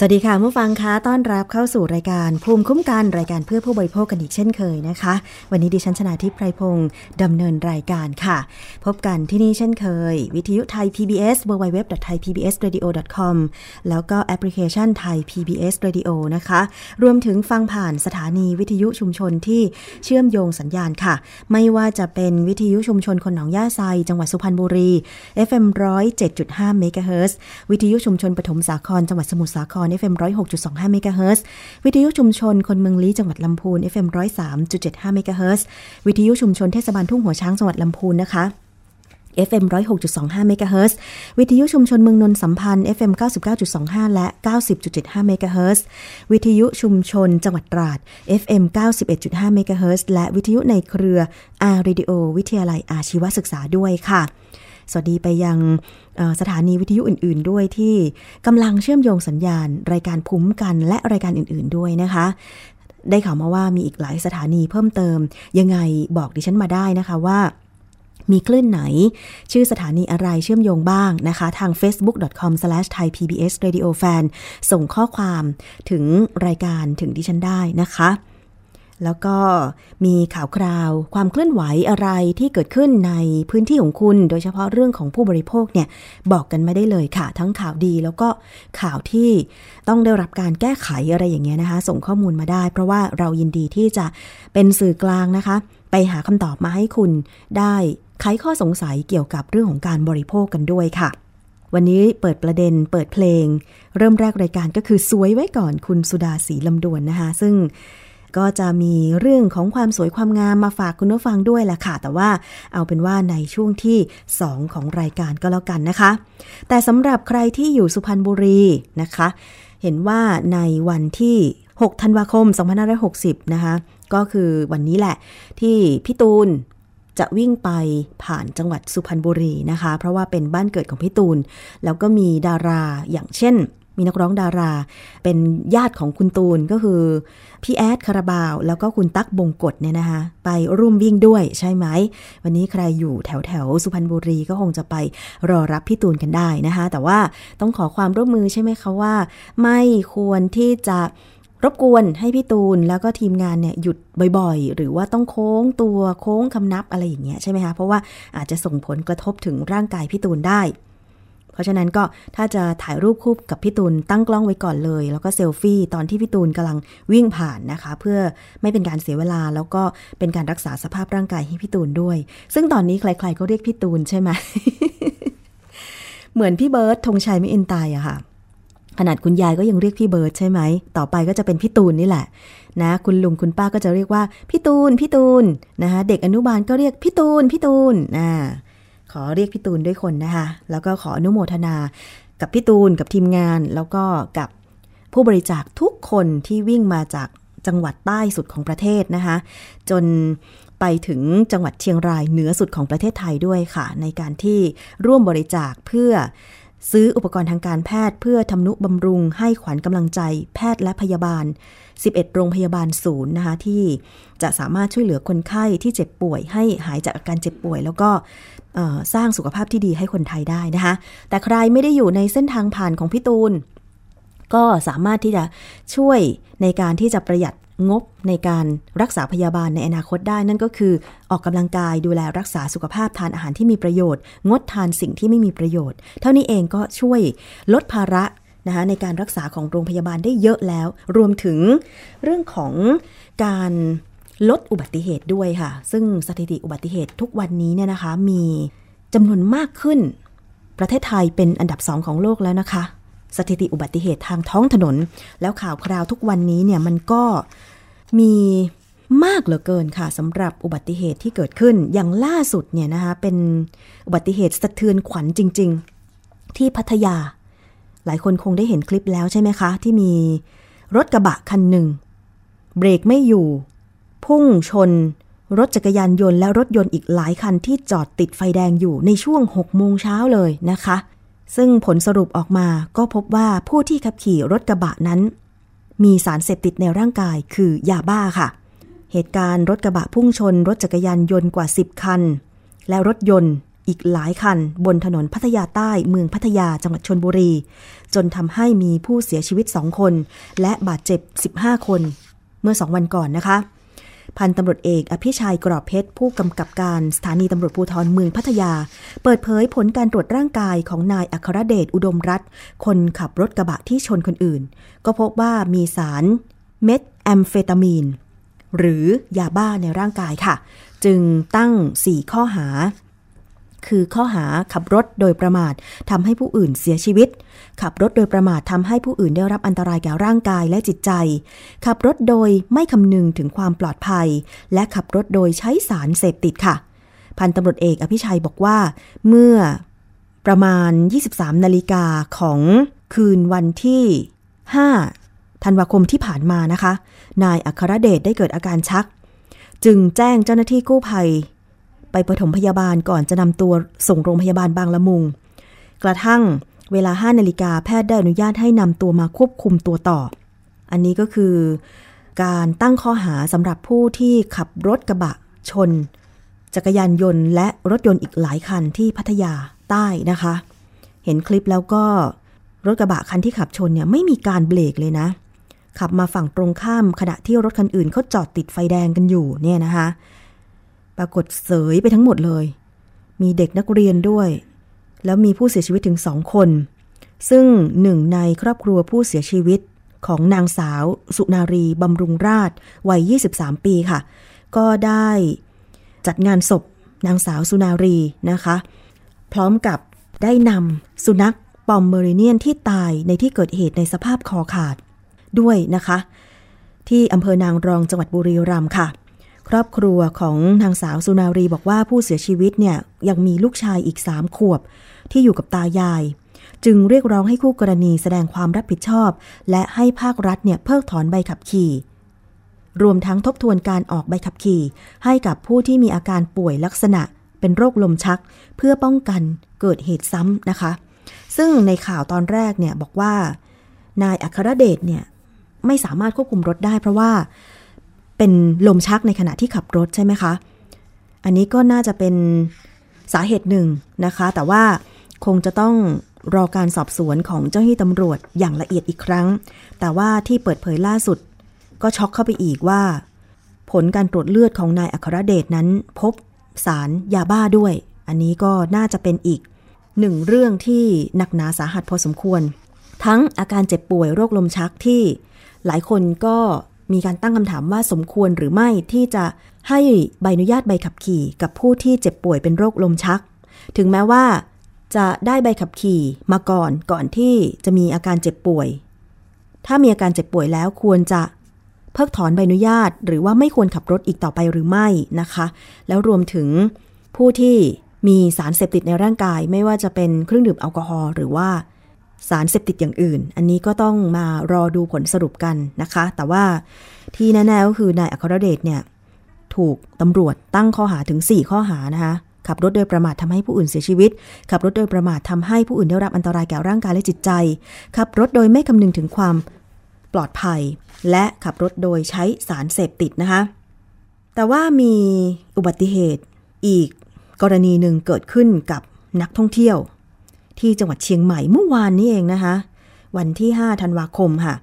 สวัสดีค่ะผู้ฟังคะต้อนรับเข้าสู่รายการภูมิคุ้มกันรายการเพื่อผู้บริโภคกันอีกเช่นเคยนะคะ วันนี้ดิฉันชนะทิพไพรพงศ์ดำเนินรายการค่ะ พบกันที่นี่เช่นเคย วิทยุไทย PBS www.thaipbsradio.com แล้วก็แอปพลิเคชันไทย PBS Radio นะคะ รวมถึงฟังผ่านสถานีวิทยุชุมชนที่เชื่อมโยงสัญญาณค่ะ ไม่ว่าจะเป็นวิทยุชุมชนคนหนองย่าไซจังหวัดสุพรรณบุรี FM 107.5เมกะเฮิรตซ์วิทยุชุมชนปฐมสาครจังหวัดสมุทรสาคร FM 106.25เมกะเฮิรตซ์วิทยุชุมชนคนเมืองลี้จังหวัดลำพูน FM 103.75เมกะเฮิรตซ์วิทยุชุมชนเทศบาลทุ่งหัวช้างจังหวัดลำพูนนะคะ FM 106.25เมกะเฮิรตซ์วิทยุชุมชนเมืองนนสัมพันธ์ FM 99.25 และ 90.75เมกะเฮิรตซ์วิทยุชุมชนจังหวัดตราด FM 91.5เมกะเฮิรตซ์และวิทยุในเครืออาร์เรดิโอวิทยาลัยอาชีวศึกษาด้วยค่ะ สวัสดีไปยังสถานีวิทยุอื่น ๆ ด้วยที่กำลังเชื่อมโยงสัญญาณ รายการภูมิคุ้มกันและรายการอื่น ๆ ด้วยนะคะ ได้ข่าวมาว่ามีอีกหลายสถานีเพิ่มเติม ยังไงบอกดิฉันมาได้นะคะว่ามีคลื่นไหน ชื่อสถานีอะไรเชื่อมโยงบ้างนะคะ ทาง facebook.com/thaipbsradiofan ส่งข้อความถึงรายการถึงดิฉันได้นะคะ แล้วก็มีข่าวคราวความเคลื่อนไหวอะไรที่เกิดขึ้นในพื้นที่ของคุณ โดยเฉพาะเรื่องของผู้บริโภคเนี่ยบอกกันไม่ได้เลยค่ะ ทั้งข่าวดีแล้วก็ข่าวที่ต้องได้รับการแก้ไขอะไรอย่างเงี้ยนะคะ ส่งข้อมูลมาได้ เพราะว่าเรายินดีที่จะเป็นสื่อกลางนะคะ ไปหาคำตอบมาให้คุณได้ไขข้อสงสัยเกี่ยวกับเรื่องของการบริโภคกันด้วยค่ะวันนี้เปิดประเด็นเปิดเพลง เริ่มแรกรายการก็คือสวยไว้ก่อนคุณสุดาสีลำดวนนะคะ ซึ่ง ก็จะมีเรื่องของความสวยความงามมาฝากคุณผู้ฟังด้วยแหละค่ะ แต่ว่าเอาเป็นว่าในช่วงที่ 2 ของรายการก็แล้วกันนะคะ แต่สำหรับใครที่อยู่สุพรรณบุรีนะคะ เห็นว่าในวันที่ 6 ธันวาคม 2560 นะคะ ก็คือวันนี้แหละที่พี่ตูนจะวิ่งไปผ่านจังหวัดสุพรรณบุรีนะคะ เพราะว่าเป็นบ้านเกิดของพี่ตูน แล้วก็มีดาราอย่างเช่น มีนักร้องดารา เป็นญาติของคุณตูนก็คือพี่แอดคาราบาว แล้วก็คุณตั๊กบงกฎเนี่ยนะคะไปร่วมวิ่งด้วยใช่ไหม วันนี้ใครอยู่แถวแถวสุพรรณบุรีก็คงจะไปรอรับพี่ตูนกันได้นะคะ แต่ว่าต้องขอความร่วมมือใช่ไหมคะว่า ไม่ควรที่จะรบกวนให้พี่ตูนแล้วก็ทีมงานเนี่ยหยุดบ่อยๆ หรือว่าต้องโค้งตัวโค้งคำนับอะไรอย่างเงี้ยใช่ไหมคะเพราะว่าอาจจะส่งผลกระทบถึงร่างกายพี่ตูนได้ ราะฉะนั้นก็ถ้าจะถ่ายรูปคู่กับพี่ตูนตั้งกล้องไว้ก่อนเลย แล้วก็เซลฟี่ตอนที่พี่ตูนกำลังวิ่งผ่านนะคะ เพื่อไม่เป็นการเสียเวลาแล้วก็เป็นการรักษาสภาพร่างกายให้พี่ตูนด้วย ซึ่งตอนนี้ใคร ๆ ก็เรียกพี่ตูนใช่ไหมเหมือนพี่เบิร์ดธงชัยไม่เอ็นตายอะค่ะขนาดคุณยายก็ยังเรียกพี่เบิร์ดใช่ไหม ต่อไปก็จะเป็นพี่ตูนนี่แหละนะ คุณลุงคุณป้าก็จะเรียกว่าพี่ตูนพี่ตูนนะคะเด็กอนุบาลก็เรียกพี่ตูนพี่ตูนนะ ขอเรียกพี่ตูนด้วยคนนะคะ แล้วก็ขออนุโมทนากับพี่ตูนกับทีมงาน แล้วก็กับผู้บริจาคทุกคนที่วิ่งมาจากจังหวัดใต้สุดของประเทศนะคะ จนไปถึงจังหวัดเชียงรายเหนือสุดของประเทศไทยด้วยค่ะ ในการที่ร่วมบริจาคเพื่อ ซื้ออุปกรณ์ทางการแพทย์เพื่อทำนุบำรุงให้ขวัญกำลังใจแพทย์และพยาบาล 11 โรงพยาบาลศูนย์นะคะที่จะสามารถช่วยเหลือคนไข้ที่เจ็บป่วย ให้หายจากอาการเจ็บป่วย แล้วก็สร้างสุขภาพที่ดีให้คนไทยได้นะคะ แต่ใครไม่ได้อยู่ในเส้นทางผ่านของพี่ตูน ก็สามารถที่จะช่วยในการที่จะประหยัด งบในการรักษาพยาบาลในอนาคตได้ นั่นก็คือออกกำลังกายดูแลรักษาสุขภาพทานอาหารที่มีประโยชน์ งดทานสิ่งที่ไม่มีประโยชน์ เท่านี้เองก็ช่วยลดภาระนะคะในการรักษาของโรงพยาบาลได้เยอะแล้ว รวมถึงเรื่องของการลดอุบัติเหตุด้วยค่ะ ซึ่งสถิติอุบัติเหตุทุกวันนี้เนี่ยนะคะมีจำนวนมากขึ้น ประเทศไทยเป็นอันดับสองของโลกแล้วนะคะ สถิติอุบัติเหตุทางท้องถนน แล้วข่าวคราวทุกวันนี้เนี่ยมันก็มีมากเหลือเกินค่ะสำหรับอุบัติเหตุที่เกิดขึ้นอย่างล่าสุดเนี่ยนะคะเป็นอุบัติเหตุสะเทือนขวัญจริง ๆ ที่พัทยา หลายคนคงได้เห็นคลิปแล้วใช่ไหมคะ ที่มีรถกระบะคันหนึ่ง เบรกไม่อยู่ พุ่งชน รถจักรยานยนต์และรถยนต์อีกหลายคันที่จอดติดไฟแดงอยู่ในช่วง6โมงเช้าเลยนะคะ ซึ่งผลสรุปออกมาก็พบว่าผู้ที่ขับขี่รถกระบะนั้น มีสารเสพติดในร่างกายคือยาบ้าค่ะ เหตุการณ์รถกระบะพุ่งชน รถจักรยานยนต์กว่า 10 คัน และรถยนต์อีกหลายคัน บนถนนพัทยาใต้เมืองพัทยาจังหวัดชนบุรี จนทำให้มีผู้เสียชีวิต 2 คน และบาดเจ็บ 15 คน เมื่อ 2 วันก่อนนะคะ พันตำรวจเอก อภิชัยกรอบเพชร ผู้กำกับการสถานีตำรวจภูธรเมืองพัทยา เปิดเผยผลการตรวจร่างกายของนายอัครเดชอุดมรัตคนขับรถกระบะที่ชนคนอื่น ก็พบว่ามีสารเม็ดแอมเฟตามีน หรือยาบ้าในร่างกายค่ะ จึงตั้ง 4 ข้อหา คือข้อหาขับรถโดยประมาททำให้ผู้อื่นเสียชีวิต ขับรถโดยประมาททำให้ผู้อื่นได้รับอันตรายแก่ร่างกายและจิตใจ ขับรถโดยไม่คำนึงถึงความปลอดภัย และขับรถโดยใช้สารเสพติดค่ะ พันตำรวจเอกอภิชัยบอกว่า เมื่อประมาณ 23 นาฬิกาของคืนวันที่ 5 ธันวาคมที่ผ่านมานะคะ นายอัครเดชได้เกิดอาการชัก จึงแจ้งเจ้าหน้าที่กู้ภัย ไปปฐมพยาบาลก่อนจะนำตัวส่งโรงพยาบาลบางละมุง กระทั่งเวลา5นาฬิกาแพทย์ได้อนุญาตให้นำตัวมาควบคุมตัวต่อ อันนี้ก็คือการตั้งข้อหาสำหรับผู้ที่ขับรถกระบะชน จักรยานยนต์และรถยนต์อีกหลายคันที่พัทยาใต้นะคะ เห็นคลิปแล้วก็รถกระบะคันที่ขับชนเนี่ยไม่มีการเบรกเลยนะ ขับมาฝั่งตรงข้ามขณะที่รถคันอื่นเขาจอดติดไฟแดงกันอยู่เนี่ยนะคะ ปรากฏเสยไปทั้งหมดเลย มีเด็กนักเรียนด้วย แล้วมีผู้เสียชีวิตถึงสองคน ซึ่งหนึ่งในครอบครัวผู้เสียชีวิตของนางสาว สุนารีบำรุงราชวัย 23 ปีค่ะ ก็ได้จัดงานศพนางสาวสุนารีนะคะ พร้อมกับได้นำสุนัขปอมเมอริเนียนที่ตายในที่เกิดเหตุในสภาพคอขาดด้วยนะคะ ที่อำเภอนางรองจังหวัดบุรีรัมย์ค่ะ ครอบครัวของนางสาวสุนารีบอกว่าผู้เสียชีวิตเนี่ยยังมีลูกชายอีกสามขวบ ที่อยู่กับตายาย จึงเรียกร้องให้คู่กรณีแสดงความรับผิดชอบ และให้ภาครัฐเนี่ยเพิกถอนใบขับขี่รวมทั้งทบทวนการออกใบขับขี่ ให้กับผู้ที่มีอาการป่วยลักษณะ เป็นโรคลมชัก เพื่อป้องกันเกิดเหตุซ้ำนะคะ ซึ่งในข่าวตอนแรกเนี่ยบอกว่า นายอัครเดชเนี่ยไม่สามารถควบคุมรถได้เพราะว่า เป็นลมชักในขณะที่ขับรถใช่ไหมคะ อันนี้ก็น่าจะเป็นสาเหตุหนึ่งนะคะ แต่ว่าคงจะต้องรอการสอบสวนของเจ้าหน้าที่ตำรวจอย่างละเอียดอีกครั้ง แต่ว่าที่เปิดเผยล่าสุด ก็ช็อกเข้าไปอีกว่า ผลการตรวจเลือดของนายอัครเดชนั้น พบสารยาบ้าด้วย อันนี้ก็น่าจะเป็นอีกหนึ่งเรื่องที่หนักหนาสาหัสพอสมควร ทั้งอาการเจ็บป่วยโรคลมชักที่หลายคนก็ มีการตั้งคำถามว่าสมควรหรือไม่ที่จะให้ใบอนุญาตใบขับขี่ กับผู้ที่เจ็บป่วยเป็นโรคลมชัก ถึงแม้ว่าจะได้ใบขับขี่มาก่อนก่อนที่จะมีอาการเจ็บป่วย ถ้ามีอาการเจ็บป่วยแล้วควรจะเพิกถอนใบอนุญาต หรือว่าไม่ควรขับรถอีกต่อไปหรือไม่นะคะ แล้วรวมถึงผู้ที่มีสารเสพติดในร่างกาย ไม่ว่าจะเป็นเครื่องดื่มแอลกอฮอล์หรือว่า สารเสพติดอย่างอื่น อันนี้ก็ต้องมารอดูผลสรุปกันนะคะ แต่ว่าที่แน่ๆก็คือนายอัครเดชเนี่ยถูกตำรวจตั้งข้อหาถึง 4 ข้อหานะคะขับรถโดยประมาททำให้ผู้อื่นเสียชีวิต ขับรถโดยประมาททำให้ผู้อื่นได้รับอันตรายแก่ร่างกายและจิตใจ ขับรถโดยไม่คำนึงถึงความปลอดภัย และขับรถโดยใช้สารเสพติดนะคะ แต่ว่ามีอุบัติเหตุอีกกรณีหนึ่งเกิดขึ้นกับนักท่องเที่ยว ที่จังหวัดเชียงใหม่เมื่อวานนี้เองนะคะ วันที่ 5 ธันวาคมค่ะ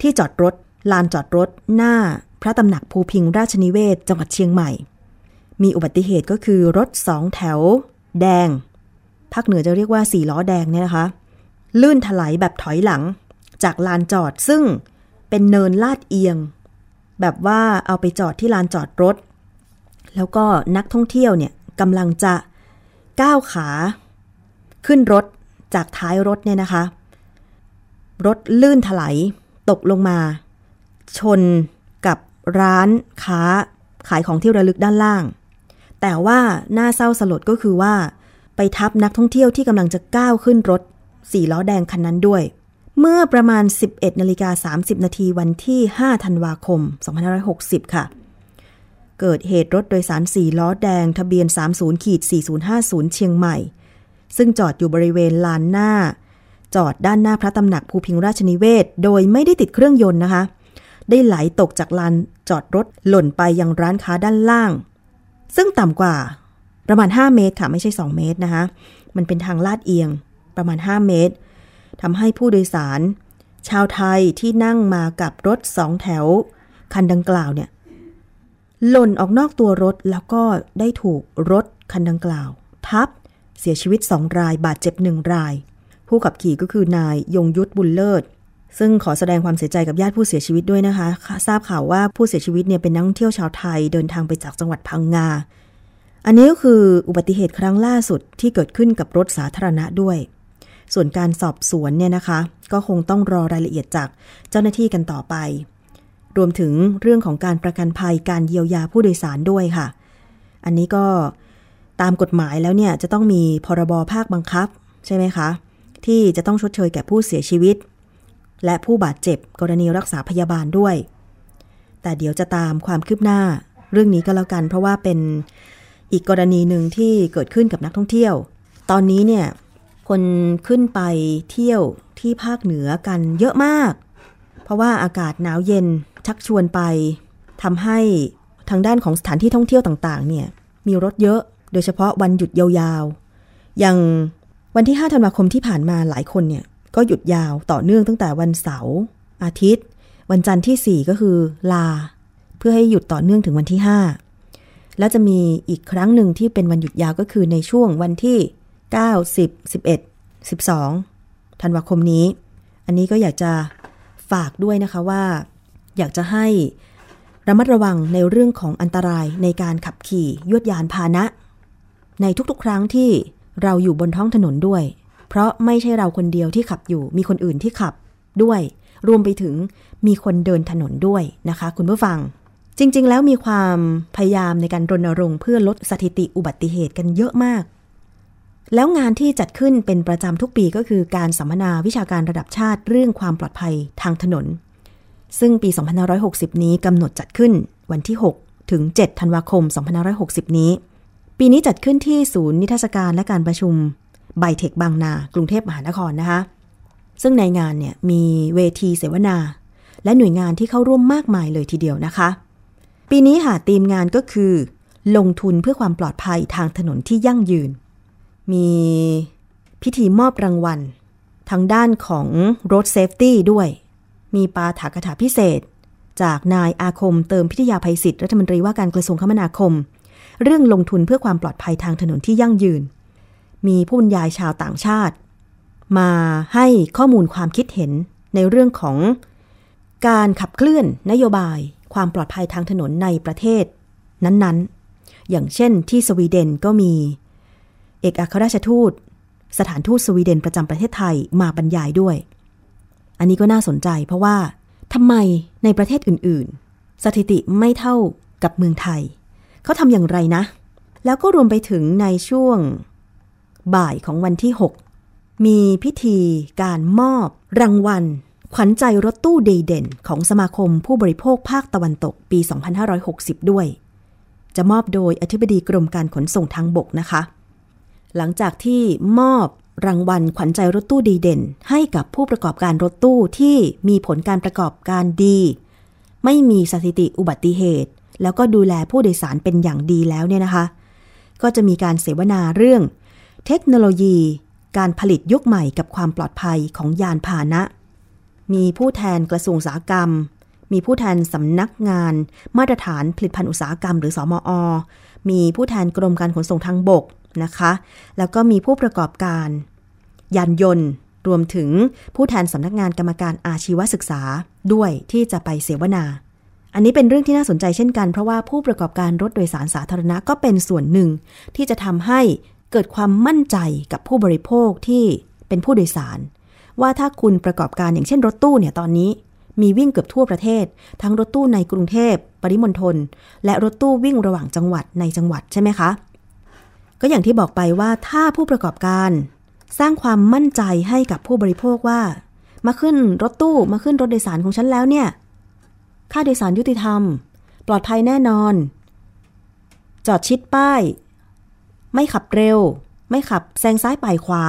ที่จอดรถ ลานจอดรถหน้าพระตำหนักภูพิงราชนิเวศ จังหวัดเชียงใหม่ มีอุบัติเหตุก็คือรถสองแถว แดงภาคเหนือจะเรียกว่าสี่ล้อแดงเนี่ยนะคะ ลื่นถลายแบบถอยหลัง จากลานจอดซึ่งเป็นเนินลาดเอียง แบบว่าเอาไปจอดที่ลานจอดรถ แล้วก็นักท่องเที่ยวเนี่ยกำลังจะก้าวขา ขึ้นรถจากท้ายรถเนี่ยนะคะ รถลื่นถลายตกลงมา ชนกับร้านค้าขายของที่ระลึกด้านล่าง แต่ว่าน่าเศร้าสลดก็คือว่า ไปทับนักท่องเที่ยวที่กำลังจะก้าวขึ้นรถสี่ล้อแดงคันนั้นด้วย เมื่อประมาณ 11นาฬิกา30 นาทีวันที่ 5 ธันวาคม 2560 ค่ะ เกิดเหตุรถโดยสารสี่ล้อแดงทะเบียน 30ขีด4050 เชียงใหม่ ซึ่งจอดอยู่บริเวณลานหน้า จอดด้านหน้าพระตำหนักภูพิงราชนิเวศ โดยไม่ได้ติดเครื่องยนต์นะคะ ได้ไหลตกจากลานจอดรถหล่นไปยังร้านค้าด้านล่าง ซึ่งต่ำกว่าประมาณ 5 เมตรค่ะ ไม่ใช่ 2 เมตรนะคะ มันเป็นทางลาดเอียงประมาณ 5 เมตรทำให้ผู้โดยสาร ชาวไทยที่นั่งมากับรถสองแถว คันดังกล่าวเนี่ยหล่นออกนอกตัวรถแล้วก็ได้ถูกรถคันดังกล่าว ทับ เสียชีวิตสองราย บาดเจ็บหนึ่งราย ผู้ขับขี่ก็คือนายยงยุทธบุญเลิศ ซึ่งขอแสดงความเสียใจกับญาติผู้เสียชีวิตด้วยนะคะ ทราบข่าวว่าผู้เสียชีวิตเนี่ยเป็นนักท่องเที่ยวชาวไทยเดินทางไปจากจังหวัดพังงา อันนี้ก็คืออุบัติเหตุครั้งล่าสุดที่เกิดขึ้นกับรถสาธารณะด้วย ส่วนการสอบสวนเนี่ยนะคะ ก็คงต้องรอรายละเอียดจากเจ้าหน้าที่กันต่อไป รวมถึงเรื่องของการประกันภัยการเยียวยาผู้โดยสารด้วยค่ะ อันนี้ก็ ตามกฎหมายแล้วเนี่ยจะต้องมีพรบภาคบังคับใช่ไหมคะ ที่จะต้องชดเชยแก่ผู้เสียชีวิต และผู้บาดเจ็บกรณีรักษาพยาบาลด้วย แต่เดี๋ยวจะตามความคืบหน้าเรื่องนี้ก็แล้วกัน เพราะว่าเป็นอีกกรณีหนึ่งที่เกิดขึ้นกับนักท่องเที่ยว ตอนนี้เนี่ยคนขึ้นไปเที่ยวที่ภาคเหนือกันเยอะมาก เพราะว่าอากาศหนาวเย็นชักชวนไปทำให้ทางด้านของสถานที่ท่องเที่ยวต่างๆ เนี่ยมีรถเยอะ โดยเฉพาะวันหยุดยาวๆ อย่างวันที่ 5 ธันวาคมที่ผ่านมาหลายคนเนี่ย ก็หยุดยาวต่อเนื่องตั้งแต่วันเสาร์อาทิตย์ วันจันทร์ที่ 4 ก็คือลา เพื่อให้หยุดต่อเนื่องถึงวันที่ 5 แล้วจะมีอีกครั้งหนึ่งที่เป็นวันหยุดยาวก็คือในช่วงวันที่ 9 10 11 12 ธันวาคมนี้ อันนี้ก็อยากจะฝากด้วยนะคะว่า อยากจะให้ระมัดระวังในเรื่องของอันตรายในการขับขี่ยวดยานพาหนะ ในทุกๆ ครั้งที่เราอยู่บนท้องถนนด้วย เพราะไม่ใช่เราคนเดียวที่ขับอยู่ มีคนอื่นที่ขับด้วย รวมไปถึงมีคนเดินถนนด้วยนะคะ คุณผู้ฟัง จริง ๆ แล้วมีความพยายามในการรณรงค์เพื่อลดสถิติอุบัติเหตุกันเยอะมาก แล้วงานที่จัดขึ้นเป็นประจำทุกปีก็คือการสัมมนาวิชาการระดับชาติเรื่องความปลอดภัยทางถนน ซึ่งปี 2560 นี้กำหนดจัดขึ้นวันที่ 6 ถึง 7 ธันวาคม 2560 นี้ ปีนี้จัดขึ้นที่ศูนย์นิทรรศการและการประชุมไบเทคบางนา กรุงเทพมหานครนะคะ ซึ่งในงานเนี่ยมีเวทีเสวนา และหน่วยงานที่เข้าร่วมมากมายเลยทีเดียวนะคะ ปีนี้ค่ะธีมงานก็คือ ลงทุนเพื่อความปลอดภัยทางถนนที่ยั่งยืน มีพิธีมอบรางวัล ทางด้านของ Road Safety ด้วย มีปาถากถาพิเศษ จากนายอาคมเติมพิทยาภัยศิษย์รัฐมนตรีว่าการกระทรวงคมนาคม เรื่องลงทุนเพื่อความปลอดภัยทางถนนที่ยั่งยืน มีผู้บรรยายชาวต่างชาติ มาให้ข้อมูลความคิดเห็นในเรื่องของการขับเคลื่อนนโยบายความปลอดภัยทางถนนในประเทศ นั้นๆ อย่างเช่นที่สวีเดนก็มี เอกอัครราชทูต สถานทูตสวีเดนประจำประเทศไทยมาบรรยายด้วย อันนี้ก็น่าสนใจเพราะว่าทำไมในประเทศอื่น ๆ สถิติไม่เท่ากับเมืองไทย เขาทำอย่างไรนะ แล้วก็รวมไปถึงในช่วง บ่ายของวันที่ 6 มีพิธีการมอบรางวัล ขวัญใจรถตู้ดีเด่น ของสมาคมผู้บริโภคภาคตะวันตกปี 2560 ด้วย จะมอบโดยอธิบดีกรมการขนส่งทางบกนะคะ หลังจากที่มอบรางวัลขวัญใจรถตู้ดีเด่น ให้กับผู้ประกอบการรถตู้ที่มีผลการประกอบการดี ไม่มีสถิติอุบัติเหตุ แล้วก็ดูแลผู้โดยสารเป็นอย่างดีแล้วเนี่ยนะคะ ก็จะมีการเสวนาเรื่อง เทคโนโลยี การผลิตยุคใหม่กับความปลอดภัยของยานพาหนะ มีผู้แทนกระทรวงอุตสาหกรรม มีผู้แทนสำนักงาน มาตรฐานผลิตภัณฑ์อุตสาหกรรม หรือสอมอ มีผู้แทนกรมการขนส่งทางบกนะคะ แล้วก็มีผู้ประกอบการ ยานยนต์รวมถึงผู้แทนสำนักงานกรรมการอาชีวศึกษาด้วยที่จะไปเสวนา อันนี้เป็นเรื่องที่น่าสนใจเช่นกัน เพราะว่าผู้ประกอบการรถโดยสารสาธารณะก็เป็นส่วนหนึ่ง ที่จะทำให้เกิดความมั่นใจกับผู้บริโภคที่เป็นผู้โดยสาร ว่าถ้าคุณประกอบการอย่างเช่นรถตู้เนี่ยตอนนี้ มีวิ่งเกือบทั่วประเทศ ทั้งรถตู้ในกรุงเทพปริมณฑลและรถตู้วิ่งระหว่างจังหวัดในจังหวัดใช่ไหมคะก็อย่างที่บอกไปว่าถ้าผู้ประกอบการ สร้างความมั่นใจให้กับผู้บริโภคว่า มาขึ้นรถตู้มาขึ้นรถโดยสารของฉันแล้วเนี่ย ค่าโดยสารยุติธรรม ปลอดภัยแน่นอน จอดชิดป้าย ไม่ขับเร็ว ไม่ขับแซงซ้ายป่ายขวา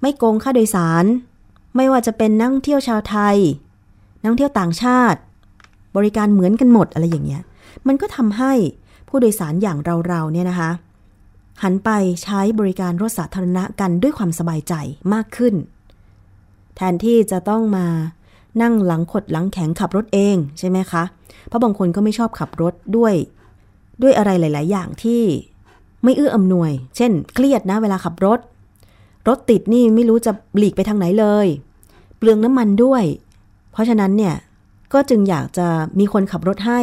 ไม่โกงค่าโดยสาร ไม่ว่าจะเป็นนักท่งเที่ยวชาวไทย นักท่งเที่ยวต่างชาติ บริการเหมือนกันหมดอะไรอย่างเงี้ย มันก็ทำให้ผู้โดยสารอย่างเราๆเนี่ยนะคะหันไปใช้บริการรถสาธารณะกันด้วยความสบายใจมากขึ้น แทนที่จะต้องมา นั่งหลังขดหลังแข็งขับรถเองใช่ไหมคะ เพราะบางคนก็ไม่ชอบขับรถด้วย ด้วยอะไรหลาย ๆ อย่างที่ไม่เอื้ออำนวย เช่น เครียดนะเวลาขับรถ รถติดนี่ไม่รู้จะหลีกไปทางไหนเลย เปลืองน้ำมันด้วย เพราะฉะนั้นเนี่ยก็จึงอยากจะมีคนขับรถให้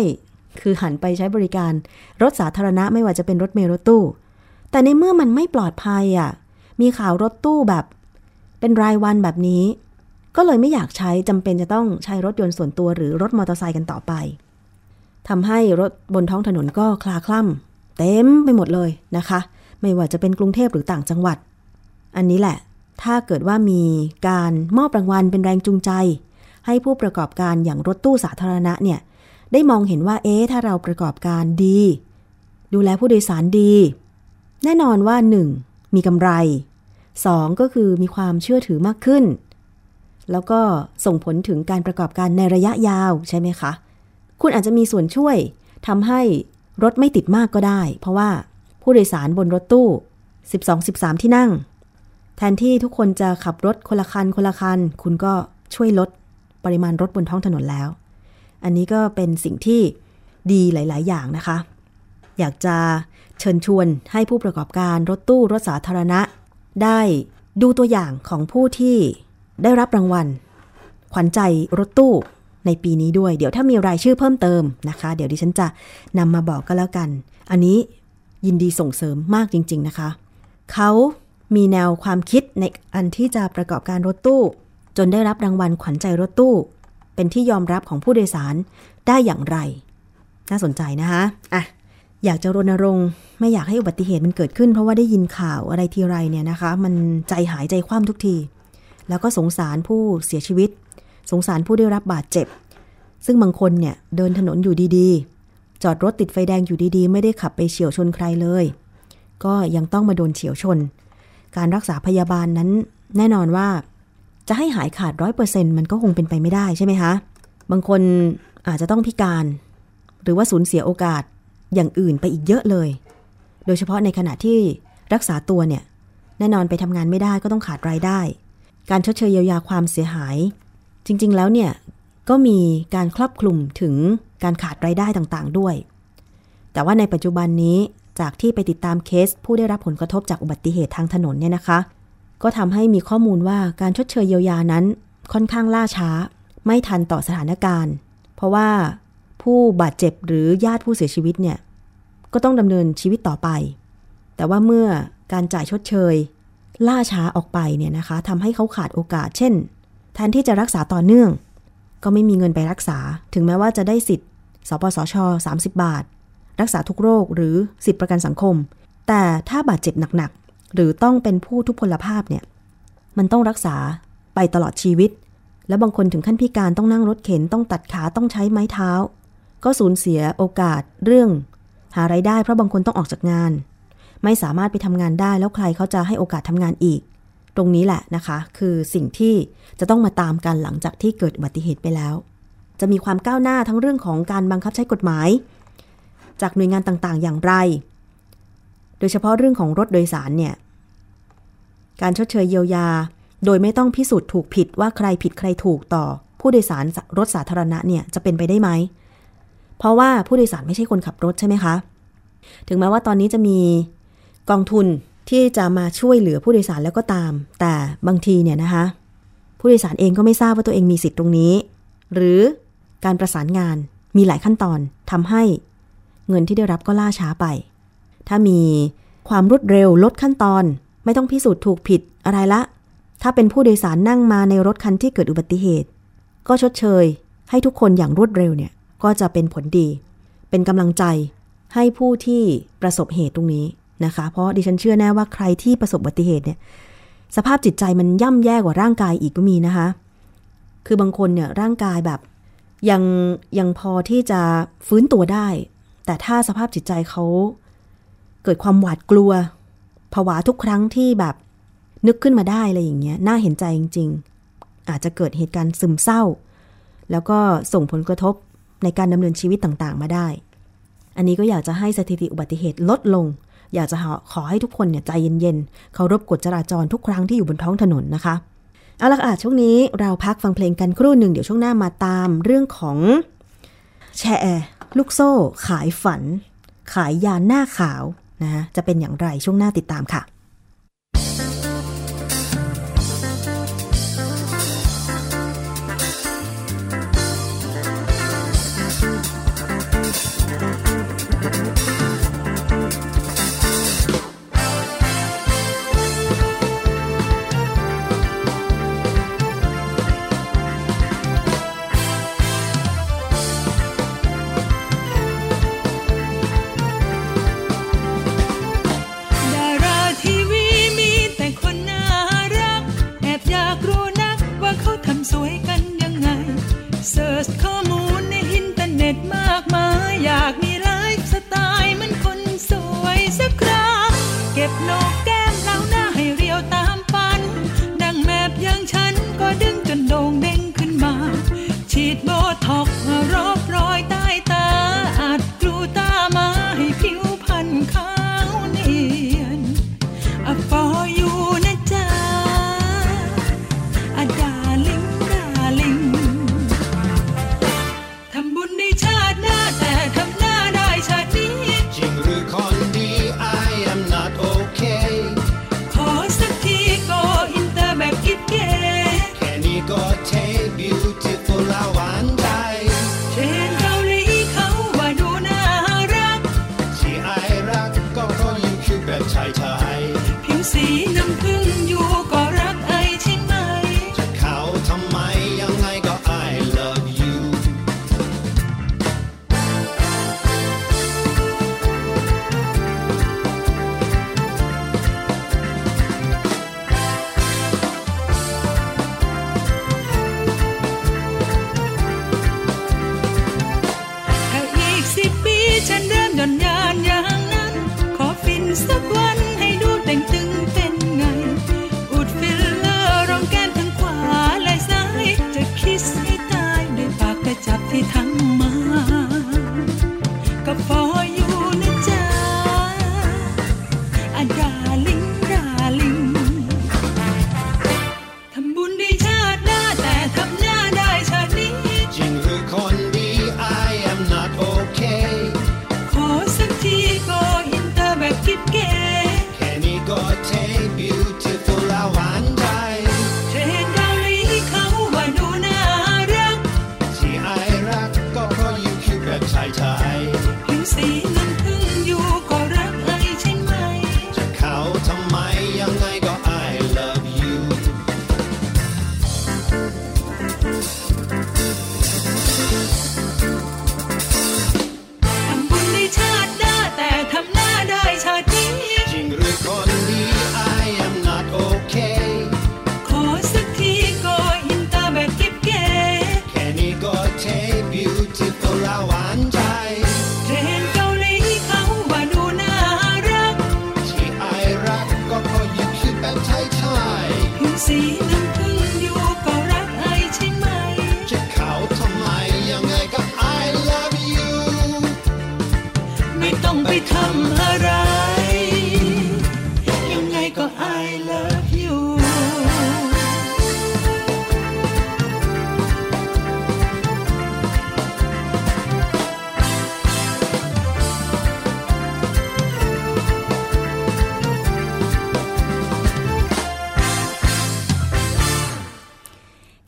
คือหันไปใช้บริการรถสาธารณะไม่ว่าจะเป็นรถเมล์รถตู้ แต่ในเมื่อมันไม่ปลอดภัยอะ่ะ มีข่าวรถตู้แบบ เป็นรายวันแบบนี้ ก็เลยไม่อยากใช้จำเป็นจะต้องใช้รถยนต์ส่วนตัวหรือรถมอเตอร์ไซค์กันต่อไปทำให้รถบนท้องถนนก็คลาคล่ำเต็มไปหมดเลยนะคะ ไม่ว่าจะเป็นกรุงเทพหรือต่างจังหวัด อันนี้แหละ ถ้าเกิดว่ามีการมอบรางวัลเป็นแรงจูงใจ ให้ผู้ประกอบการอย่างรถตู้สาธารณะเนี่ย ได้มองเห็นว่าเอ๊ะถ้าเราประกอบการดี ดูแลผู้โดยสารดี แน่นอนว่า 1. มีกำไร 2. ก็คือมีความเชื่อถือมากขึ้น แล้วก็ส่งผลถึงการประกอบการในระยะยาวใช่ไหมคะ คุณอาจจะมีส่วนช่วยทำให้รถไม่ติดมากก็ได้ เพราะว่าผู้โดยสารบนรถตู้ 12-13 ที่นั่ง แทนที่ทุกคนจะขับรถคนละคันคนละคัน คุณก็ช่วยลดปริมาณรถบนท้องถนนแล้ว อันนี้ก็เป็นสิ่งที่ดีหลาย ๆ อย่างนะคะ อยากจะเชิญชวนให้ผู้ประกอบการรถตู้รถสาธารณะ ได้ดูตัวอย่างของผู้ที่ ได้รับรางวัล ขวัญใจรถตู้ในปีนี้ด้วย เดี๋ยวถ้ามีรายชื่อเพิ่มเติมนะคะ เดี๋ยวดิฉันจะนำมาบอกก็แล้วกัน อันนี้ยินดีส่งเสริมมากจริง ๆนะคะ เขามีแนวความคิดในอันที่จะประกอบการรถตู้ จนได้รับรางวัลขวัญใจรถตู้ เป็นที่ยอมรับของผู้โดยสารได้อย่างไร น่าสนใจนะคะอะอยากจะรณรงค์ไม่อยากให้อุบัติเหตุมันเกิดขึ้น เพราะว่าได้ยินข่าวอะไรทีไรเนี่ยนะคะ มันใจหายใจคว่ำทุกที แล้วก็สงสารผู้เสียชีวิต สงสารผู้ได้รับบาดเจ็บ ซึ่งบางคนเนี่ยเดินถนนอยู่ดีๆ จอดรถติดไฟแดงอยู่ดีๆ ไม่ได้ขับไปเฉียวชนใครเลย ก็ยังต้องมาโดนเฉียวชน การรักษาพยาบาลนั้น แน่นอนว่า จะให้หายขาดร้อยเปอร์เซ็นต์มันก็คงเป็นไปไม่ได้ใช่ไหมคะ บางคนอาจจะต้องพิการ หรือว่าสูญเสียโอกาสอย่างอื่นไปอีกเยอะเลย โดยเฉพาะในขณะที่รักษาตัวเนี่ย แน่นอนไปทำงานไม่ได้ก็ต้องขาดรายได้ การชดเชยเยียวยาความเสียหาย จริง ๆ แล้วเนี่ยก็มีการครอบคลุมถึงการขาดรายได้ต่างๆ ด้วย แต่ว่าในปัจจุบันนี้จากที่ไปติดตามเคสผู้ได้รับผลกระทบจากอุบัติเหตุทางถนนเนี่ยนะคะ ก็ทำให้มีข้อมูลว่าการชดเชยเยียวยานั้นค่อนข้างล่าช้า ไม่ทันต่อสถานการณ์ เพราะว่าผู้บาดเจ็บหรือญาติผู้เสียชีวิตเนี่ยก็ต้องดำเนินชีวิตต่อไป แต่ว่าเมื่อการจ่ายชดเชย ล่าช้าออกไปเนี่ยนะคะทำให้เขาขาดโอกาส เช่น แทนที่จะรักษาต่อเนื่อง ก็ไม่มีเงินไปรักษา ถึงแม้ว่าจะได้สิทธิ์ สปสช 30 บาท รักษาทุกโรคหรือสิทธิประกันสังคม แต่ถ้าบาดเจ็บหนักๆ หรือต้องเป็นผู้ทุพพลภาพเนี่ย มันต้องรักษาไปตลอดชีวิต แล้วบางคนถึงขั้นพิการต้องนั่งรถเข็นต้องตัดขาต้องใช้ไม้เท้า ก็สูญเสียโอกาสเรื่อง หาไรายได้เพราะบางคนต้องออกจากงาน ไม่สามารถไปทำงานได้แล้วใครเขาจะให้โอกาสทำงานอีก ตรงนี้แหละนะคะ คือสิ่งที่จะต้องมาตามกันหลังจากที่เกิดอุบัติเหตุไปแล้ว จะมีความก้าวหน้าทั้งเรื่องของการบังคับใช้กฎหมาย จากหน่วยงานต่างๆ อย่างไร โดยเฉพาะเรื่องของรถโดยสารเนี่ยการชดเชยเยียวยา โดยไม่ต้องพิสูจน์ถูกผิดว่าใครผิดใครถูกต่อ ผู้โดยสารรถสาธารณะเนี่ยจะเป็นไปได้ไหม เพราะว่าผู้โดยสารไม่ใช่คนขับรถใช่ไหมคะ ถึงแม้ว่าตอนนี้จะมี กองทุนที่จะมาช่วยเหลือผู้โดยสารแล้วก็ตาม แต่บางทีเนี่ยนะคะ ผู้โดยสารเองก็ไม่ทราบว่าตัวเองมีสิทธิ์ตรงนี้ หรือการประสานงานมีหลายขั้นตอนทำให้เงินที่ได้รับก็ล่าช้าไป ถ้ามีความรวดเร็วลดขั้นตอน ไม่ต้องพิสูจน์ถูกผิดอะไรละ ถ้าเป็นผู้โดยสารนั่งมาในรถคันที่เกิดอุบัติเหตุ ก็ชดเชย ให้ทุกคนอย่างรวดเร็วเนี่ยก็จะเป็นผลดี เป็นกำลังใจให้ผู้ที่ประสบเหตุตรงนี้ นะคะ เพราะดิฉันเชื่อแน่ว่าใครที่ประสบอุบัติเหตุเนี่ย สภาพจิตใจมันย่ำแย่กว่าร่างกายอีกก็มีนะคะ คือบางคนเนี่ยร่างกายแบบยังยังพอที่จะฟื้นตัวได้ แต่ถ้าสภาพจิตใจเขาเกิดความหวาดกลัวผวาทุกครั้งที่แบบนึกขึ้นมาได้อะไรอย่างเงี้ยน่าเห็นใจจริง ๆ อาจจะเกิดเหตุการณ์ซึมเศร้า แล้วก็ส่งผลกระทบในการดำเนินชีวิตต่างๆ มาได้ อันนี้ก็อยากจะให้สถิติอุบัติเหตุลดลง อยากจะขอให้ทุกคนเนี่ยใจเย็นๆเคารพกฎจราจรทุกครั้งที่อยู่บนท้องถนนนะคะเอาละค่ะช่วงนี้เราพักฟังเพลงกันครู่หนึ่งเดี๋ยวช่วงหน้ามาตามเรื่องของแชร์ลูกโซ่ ขายฝัน ขายยาหน้าขาวนะจะเป็นอย่างไรช่วงหน้าติดตามค่ะ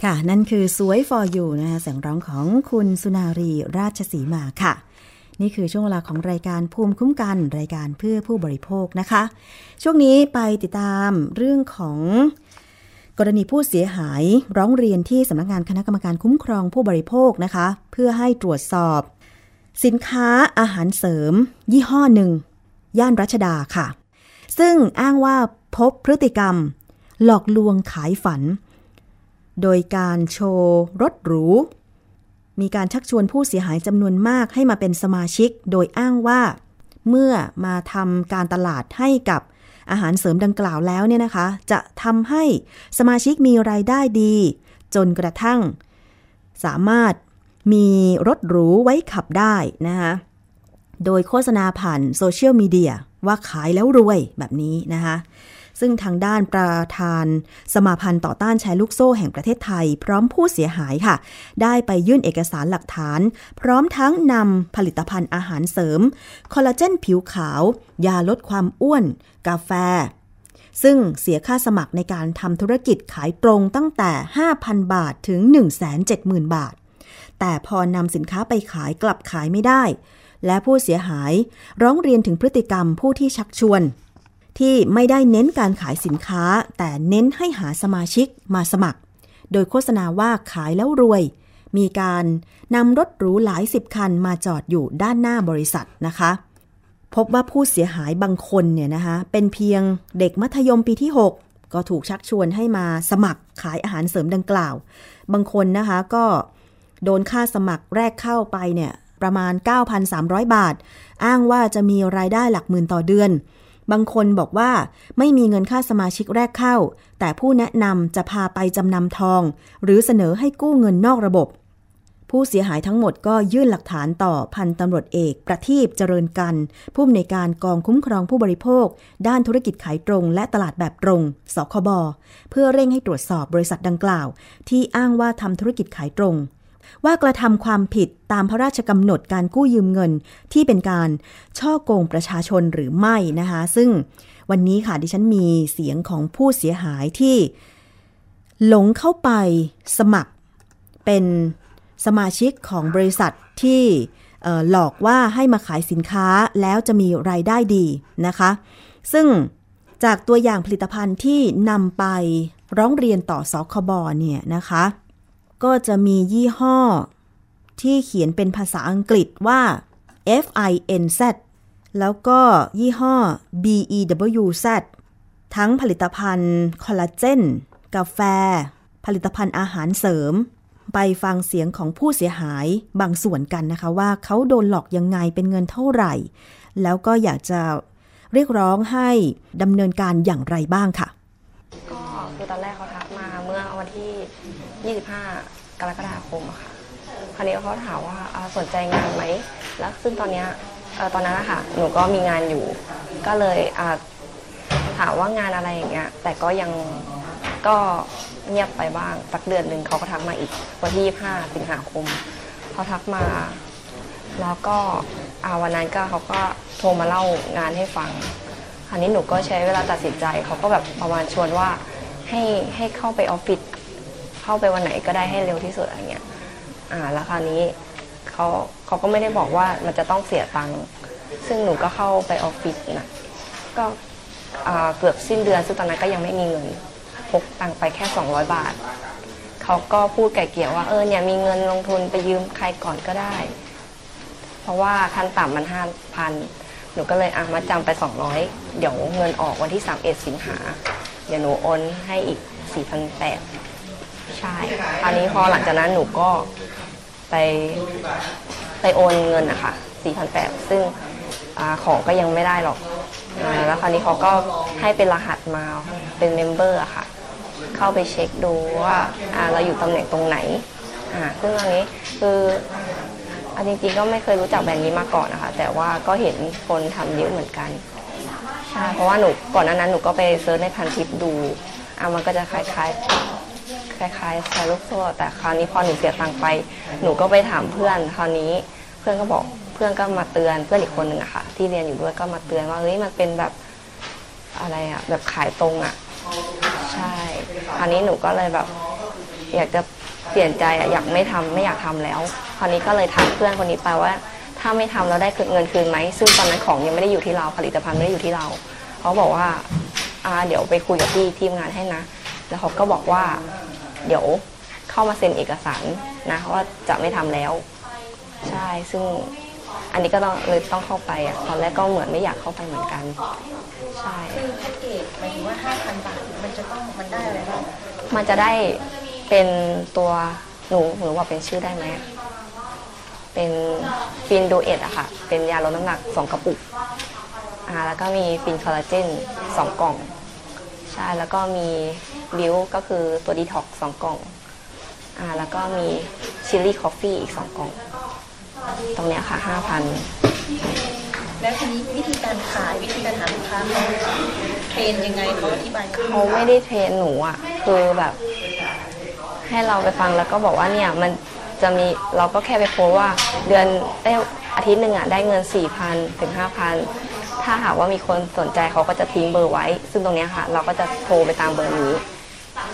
ค่ะ นั่นคือสวย for you นะคะเสียงร้องของคุณสุนารีราชสีมาค่ะ นี่คือช่วงเวลาของรายการภูมิคุ้มกันรายการเพื่อผู้บริโภคนะคะ ช่วงนี้ไปติดตามเรื่องของกรณีผู้เสียหายร้องเรียนที่สำนักงานคณะกรรมการคุ้มครองผู้บริโภคนะคะ เพื่อให้ตรวจสอบ สินค้าอาหารเสริม ยี่ห้อหนึ่ง ย่านรัชดาค่ะ ซึ่งอ้างว่าพบพฤติกรรม หลอกลวงขายฝัน โดยการโชว์รถหรู มีการชักชวนผู้เสียหายจำนวนมากให้มาเป็นสมาชิก โดยอ้างว่า เมื่อมาทำการตลาดให้กับอาหารเสริมดังกล่าวแล้วเนี่ยนะคะ จะทำให้สมาชิกมีรายได้ดี จนกระทั่ง สามารถมีรถหรูไว้ขับได้นะคะโดยโฆษณาผ่านโซเชียลมีเดียว่าขายแล้วรวยแบบนี้นะคะ ซึ่งทางด้านประธาน สมาพันธ์ต่อต้านแชร์ลูกโซ่แห่งประเทศไทย พร้อมผู้เสียหายค่ะ ได้ไปยื่นเอกสารหลักฐาน พร้อมทั้งนำผลิตภัณฑ์อาหารเสริม คอลลาเจนผิวขาว ยาลดความอ้วน กาแฟ ซึ่งเสียค่าสมัครในการทำธุรกิจขายตรงตั้งแต่ 5,000 บาทถึง 170,000 บาท แต่พอนำสินค้าไปขายกลับขายไม่ได้และผู้เสียหายร้องเรียนถึงพฤติกรรมผู้ที่ชักชวน ที่ไม่ได้เน้นการขายสินค้า แต่เน้นให้หาสมาชิกมาสมัคร โดยโฆษณาว่าขายแล้วรวย มีการนำรถหรูหลายสิบคันมาจอดอยู่ด้านหน้าบริษัทนะคะ พบว่าผู้เสียหายบางคนเนี่ยนะคะเป็นเพียงเด็กมัธยมปีที่ 6 ก็ถูกชักชวนให้มาสมัครขายอาหารเสริมดังกล่าว บางคนนะคะก็โดนค่าสมัครแรกเข้าไปเนี่ยประมาณ 9,300 บาท อ้างว่าจะมีรายได้หลักหมื่นต่อเดือน บางคนบอกว่าไม่มีเงินค่าสมาชิกแรกเข้า แต่ผู้แนะนำจะพาไปจำนำทอง หรือเสนอให้กู้เงินนอกระบบ ผู้เสียหายทั้งหมดก็ยื่นหลักฐานต่อพันตำรวจเอก ประทีปเจริญกัน ผู้อำนวยการกองคุ้มครองผู้บริโภค ด้านธุรกิจขายตรง และตลาดแบบตรง สคบ เพื่อเร่งให้ตรวจสอบบริษัทดังกล่าว ที่อ้างว่าทำธุรกิจขายตรง ว่ากระทำความผิดตามพระราชกำหนดการกู้ยืมเงินที่เป็นการช่อโกงประชาชนหรือไม่นะคะ ซึ่งวันนี้ค่ะดิฉันมีเสียงของผู้เสียหายที่หลงเข้าไปสมัครเป็นสมาชิกของบริษัทที่หลอกว่าให้มาขายสินค้าแล้วจะมีรายได้ดีนะคะ ซึ่งจากตัวอย่างผลิตภัณฑ์ที่นำไปร้องเรียนต่อสคบเนี่ยนะคะ ก็จะมียี่ห้อ ที่เขียนเป็นภาษาอังกฤษว่า F I N Z แล้วก็ยี่ห้อ B E W Z ทั้งผลิตภัณฑ์คอลลาเจน กาแฟ ผลิตภัณฑ์อาหารเสริม ไปฟังเสียงของผู้เสียหายบางส่วนกันนะคะ ว่าเขาโดนหลอกยังไงเป็นเงินเท่าไหร่ แล้วก็อยากจะเรียกร้องให้ดำเนินการอย่างไรบ้างค่ะ ก็คือตอนแรกเขาทักมา 25 กรกฎาคมอะค่ะคราวนี้เขาถามว่าสนใจงานไหม แล้วซึ่งตอนนี้เอ่อตอนนั้นนะคะหนูก็มีงานอยู่ ก็เลยอ่าถามว่างานอะไรอย่างเงี้ย แต่ก็ยังก็เงียบไปบ้าง สักเดือนหนึ่งเขาก็ทักมาอีกวันที่ 25 สิงหาคม เขาทักมา แล้วก็อ่าวันนั้นก็เขาก็โทรมาเล่างานให้ฟัง คราวนี้หนูก็ใช้เวลาตัดสินใจ เขาก็แบบประมาณชวนว่าให้ให้เข้าไปออฟฟิศ เข้าไปวันไหนก็ได้ให้เร็วที่สุดอะไรเงี้ยอ่าแล้วคราวนี้เขาเขาก็ไม่ได้บอกว่ามันจะต้องเสียตังค์ซึ่งหนูก็เข้าไปออฟฟิศนะก็อ่าเกือบสิ้นเดือนซึ่งตอนนั้นก็ยังไม่มีเงินพกตังค์ไปแค่ 200 บาทเขาก็พูดไก่เกลี่ยว่าเออเนี่ยมีเงินลงทุนไปยืมใครก่อนก็ได้ เพราะว่าขั้นต่ำมันห้าพันหนูก็เลยอะมาจำไป 200 เดี๋ยวเงินออกวันที่ 31 สิงหาเดี๋ยวหนูโอนให้อีก 4,800 ใช่คราวนี้พอหลังจากนั้นหนูก็ไปไปโอนเงินนะคะ4,800ซึ่งอาของก็ยังไม่ได้หรอกอาแล้วคราวนี้เขาก็ให้เป็นรหัสมาเป็น member อะค่ะ เข้าไปเช็คดูว่าอ่าเราอยู่ตำแหน่งตรงไหนอ่าซึ่งอันนี้คืออันจริงๆก็ไม่เคยรู้จักแบรนด์นี้มาก่อนนะคะ แต่ว่าก็เห็นคนทำเยอะเหมือนกันใช่เพราะว่าหนูก่อนหน้านั้นหนูก็ไป search ในพันทิปดูอะมันก็จะคล้ายๆ คล้ายๆแชร์ลูกโซ่แต่คราวนี้พอหนูเสียตังค์ไป หนูก็ไปถามเพื่อนคราวนี้เพื่อนก็บอกเพื่อนก็มาเตือนเพื่อนอีกคนหนึ่งอะค่ะ ที่เรียนอยู่ด้วยก็มาเตือนว่าเฮ้ยมันเป็นแบบอะไรอะแบบขายตรงอะใช่คราวนี้หนูก็เลยแบบ อยากจะเปลี่ยนใจอะอยากไม่ทำไม่อยากทำแล้วคราวนี้ก็เลยทักเพื่อนคนนี้ไปว่า ถ้าไม่ทำเราได้เงินคืนไหมซึ่งตอนนั้นของยังไม่ได้อยู่ที่เราผลิตภัณฑ์ไม่ได้อยู่ที่เราเขาบอกว่าอ่าเดี๋ยวไปคุยกับพี่ทีมงานให้นะ แล้วเขาก็บอกว่า เดี๋ยวเข้ามาเซ็นเอกสารนะว่าจะไม่ทำแล้ว ใช่ซึ่งอันนี้ก็ต้องเลยต้องเข้าไปอะตอนแรกก็เหมือนไม่อยากเข้าไปเหมือนกัน ใช่คือแพ็กเกจหมายถึงว่า5,000บาทมันจะต้องมันได้อะไรบ้างมันจะได้เป็นตัวหนูหนูว่าเป็นชื่อได้ไหมอะเป็นฟินดูเอทอะค่ะ เป็นยาลดน้ำหนักสองกระปุกอ่าแล้วก็มีฟินคอลลาเจนสองกล่อง ใช่ แล้วก็มี บิวก็คือตัวดีท็อกสองกล่องอ่าแล้วก็มี chili coffee อีกสองกล่อง ตรงเนี้ยค่ะห้าพันแล้วทีนี้วิธีการขายวิธีการหาลูกค้าเขา train ยังไงเขาอธิบายเขาไม่ได้ train หนูอะคือแบบ ให้เราไปฟังแล้วก็บอกว่าเนี่ยมันจะมีเราก็แค่ไปโพสต์ว่าเดือนได้ยอาทิตย์หนึ่งอะได้เงิน 4,000ถึง5,000 ถ้าหากว่ามีคนสนใจเขาก็จะทิ้งเบอร์ไว้ ซึ่งตรงเนี้ยค่ะ เราก็จะโทรไปตามเบอร์นี้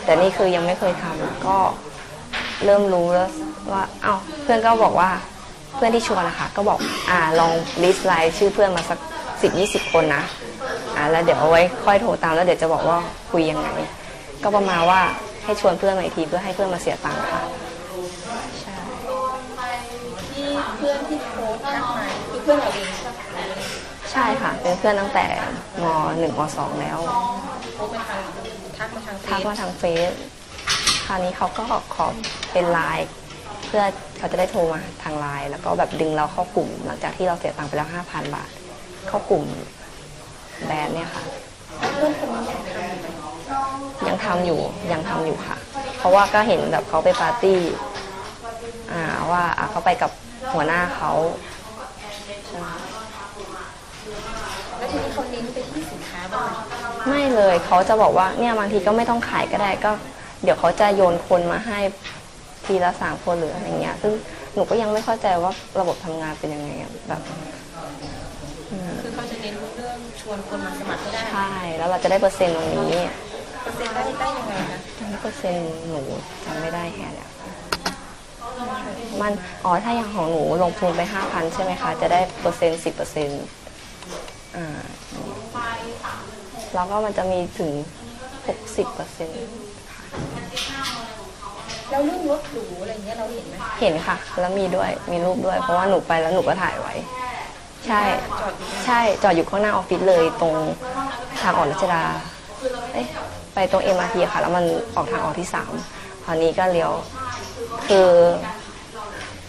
แต่นี่คือยังไม่เคยทำก็เริ่มรู้แล้วว่าเอ้าเพื่อนก็บอกว่าเพื่อนที่ชวนนะคะก็บอกอ่าลอง list ไลน์ชื่อเพื่อนมาสักสิบยี่สิบคนนะอ่าแล้วเดี๋ยวเอาไว้ค่อยโทรตามแล้วเดี๋ยวจะบอกว่าคุยยังไง ก็ประมาณว่าให้ชวนเพื่อนมาอีกทีเพื่อให้เพื่อนมาเสียตังค์ค่ะใช่ที่เพื่อนที่โพสต์ทักมาคือเพื่อนเราเองใช่ไหมใช่ค่ะ เป็นเพื่อนตั้งแต่มหนึ่งมสองแล้วโพสต์มาทาง ทักมาทางเฟทักซมาทางเฟซคราวนี้เขาก็ขอเป็นไลน์เพื่อเขาจะได้โทรมาทางไลน์แล้วก็แบบดึงเราเข้ากลุ่ม หลังจากที่เราเสียตังค์ไปแล้วห้าพันบาท เข้ากลุ่มแบรนด์เนี่ยค่ะ เพื่อนคนนี้ยังทำอยู่ไหมยังทำอยู่ยังทำอยู่ค่ะ เพราะว่าก็เห็นแบบเขาไปปาร์ตี้อ่าว่าอะเขาไปกับหัวหน้าเขาใช่ แล้วทีนี้เขาเน้นไปที่สินค้าบ้างไหม ไม่เลยเขาจะบอกว่าเนี่ยบางทีก็ไม่ต้องขายก็ได้ก็ เดี๋ยวเขาจะโยนคนมาให้ทีละสามคนหรืออะไรเงี้ย ซึ่งหนูก็ยังไม่เข้าใจว่าระบบทำงานเป็นยังไงอะแบบอืมคือเขาจะเน้นเรื่องชวนคนมาสมัครให้ได้ใช่แล้วเราจะได้เปอร์เซ็นต์ตรงนี้เปอร์เซ็นต์ได้ได้ยังไงคะตรงนี้เปอร์เซ็นต์หนูจำไม่ได้แค่เนี่ยมันอ๋อถ้าอย่างของหนูลงทุนไปห้าพันใช่ไหมคะ จะได้เปอร์เซ็นต์สิบเปอร์เซ็นต์อ่า แล้วก็มันจะมีถึงหกสิบเปอร์เซ็นต์แล้วเรื่องรถหรูอะไรอย่างเงี้ยเราเห็นไหมเห็นค่ะ แล้วมีด้วยมีรูปด้วย เพราะว่าหนูไปแล้วหนูก็ถ่ายไว้ ใช่จอดอยู่ใช่จอดอยู่ข้างหน้าออฟฟิศเลยตรงทางออกรัชดาเอ๊ะไปตรง MRT ค่ะ แล้วมันออกทางออกที่สามคราวนี้ก็เลี้ยวคือ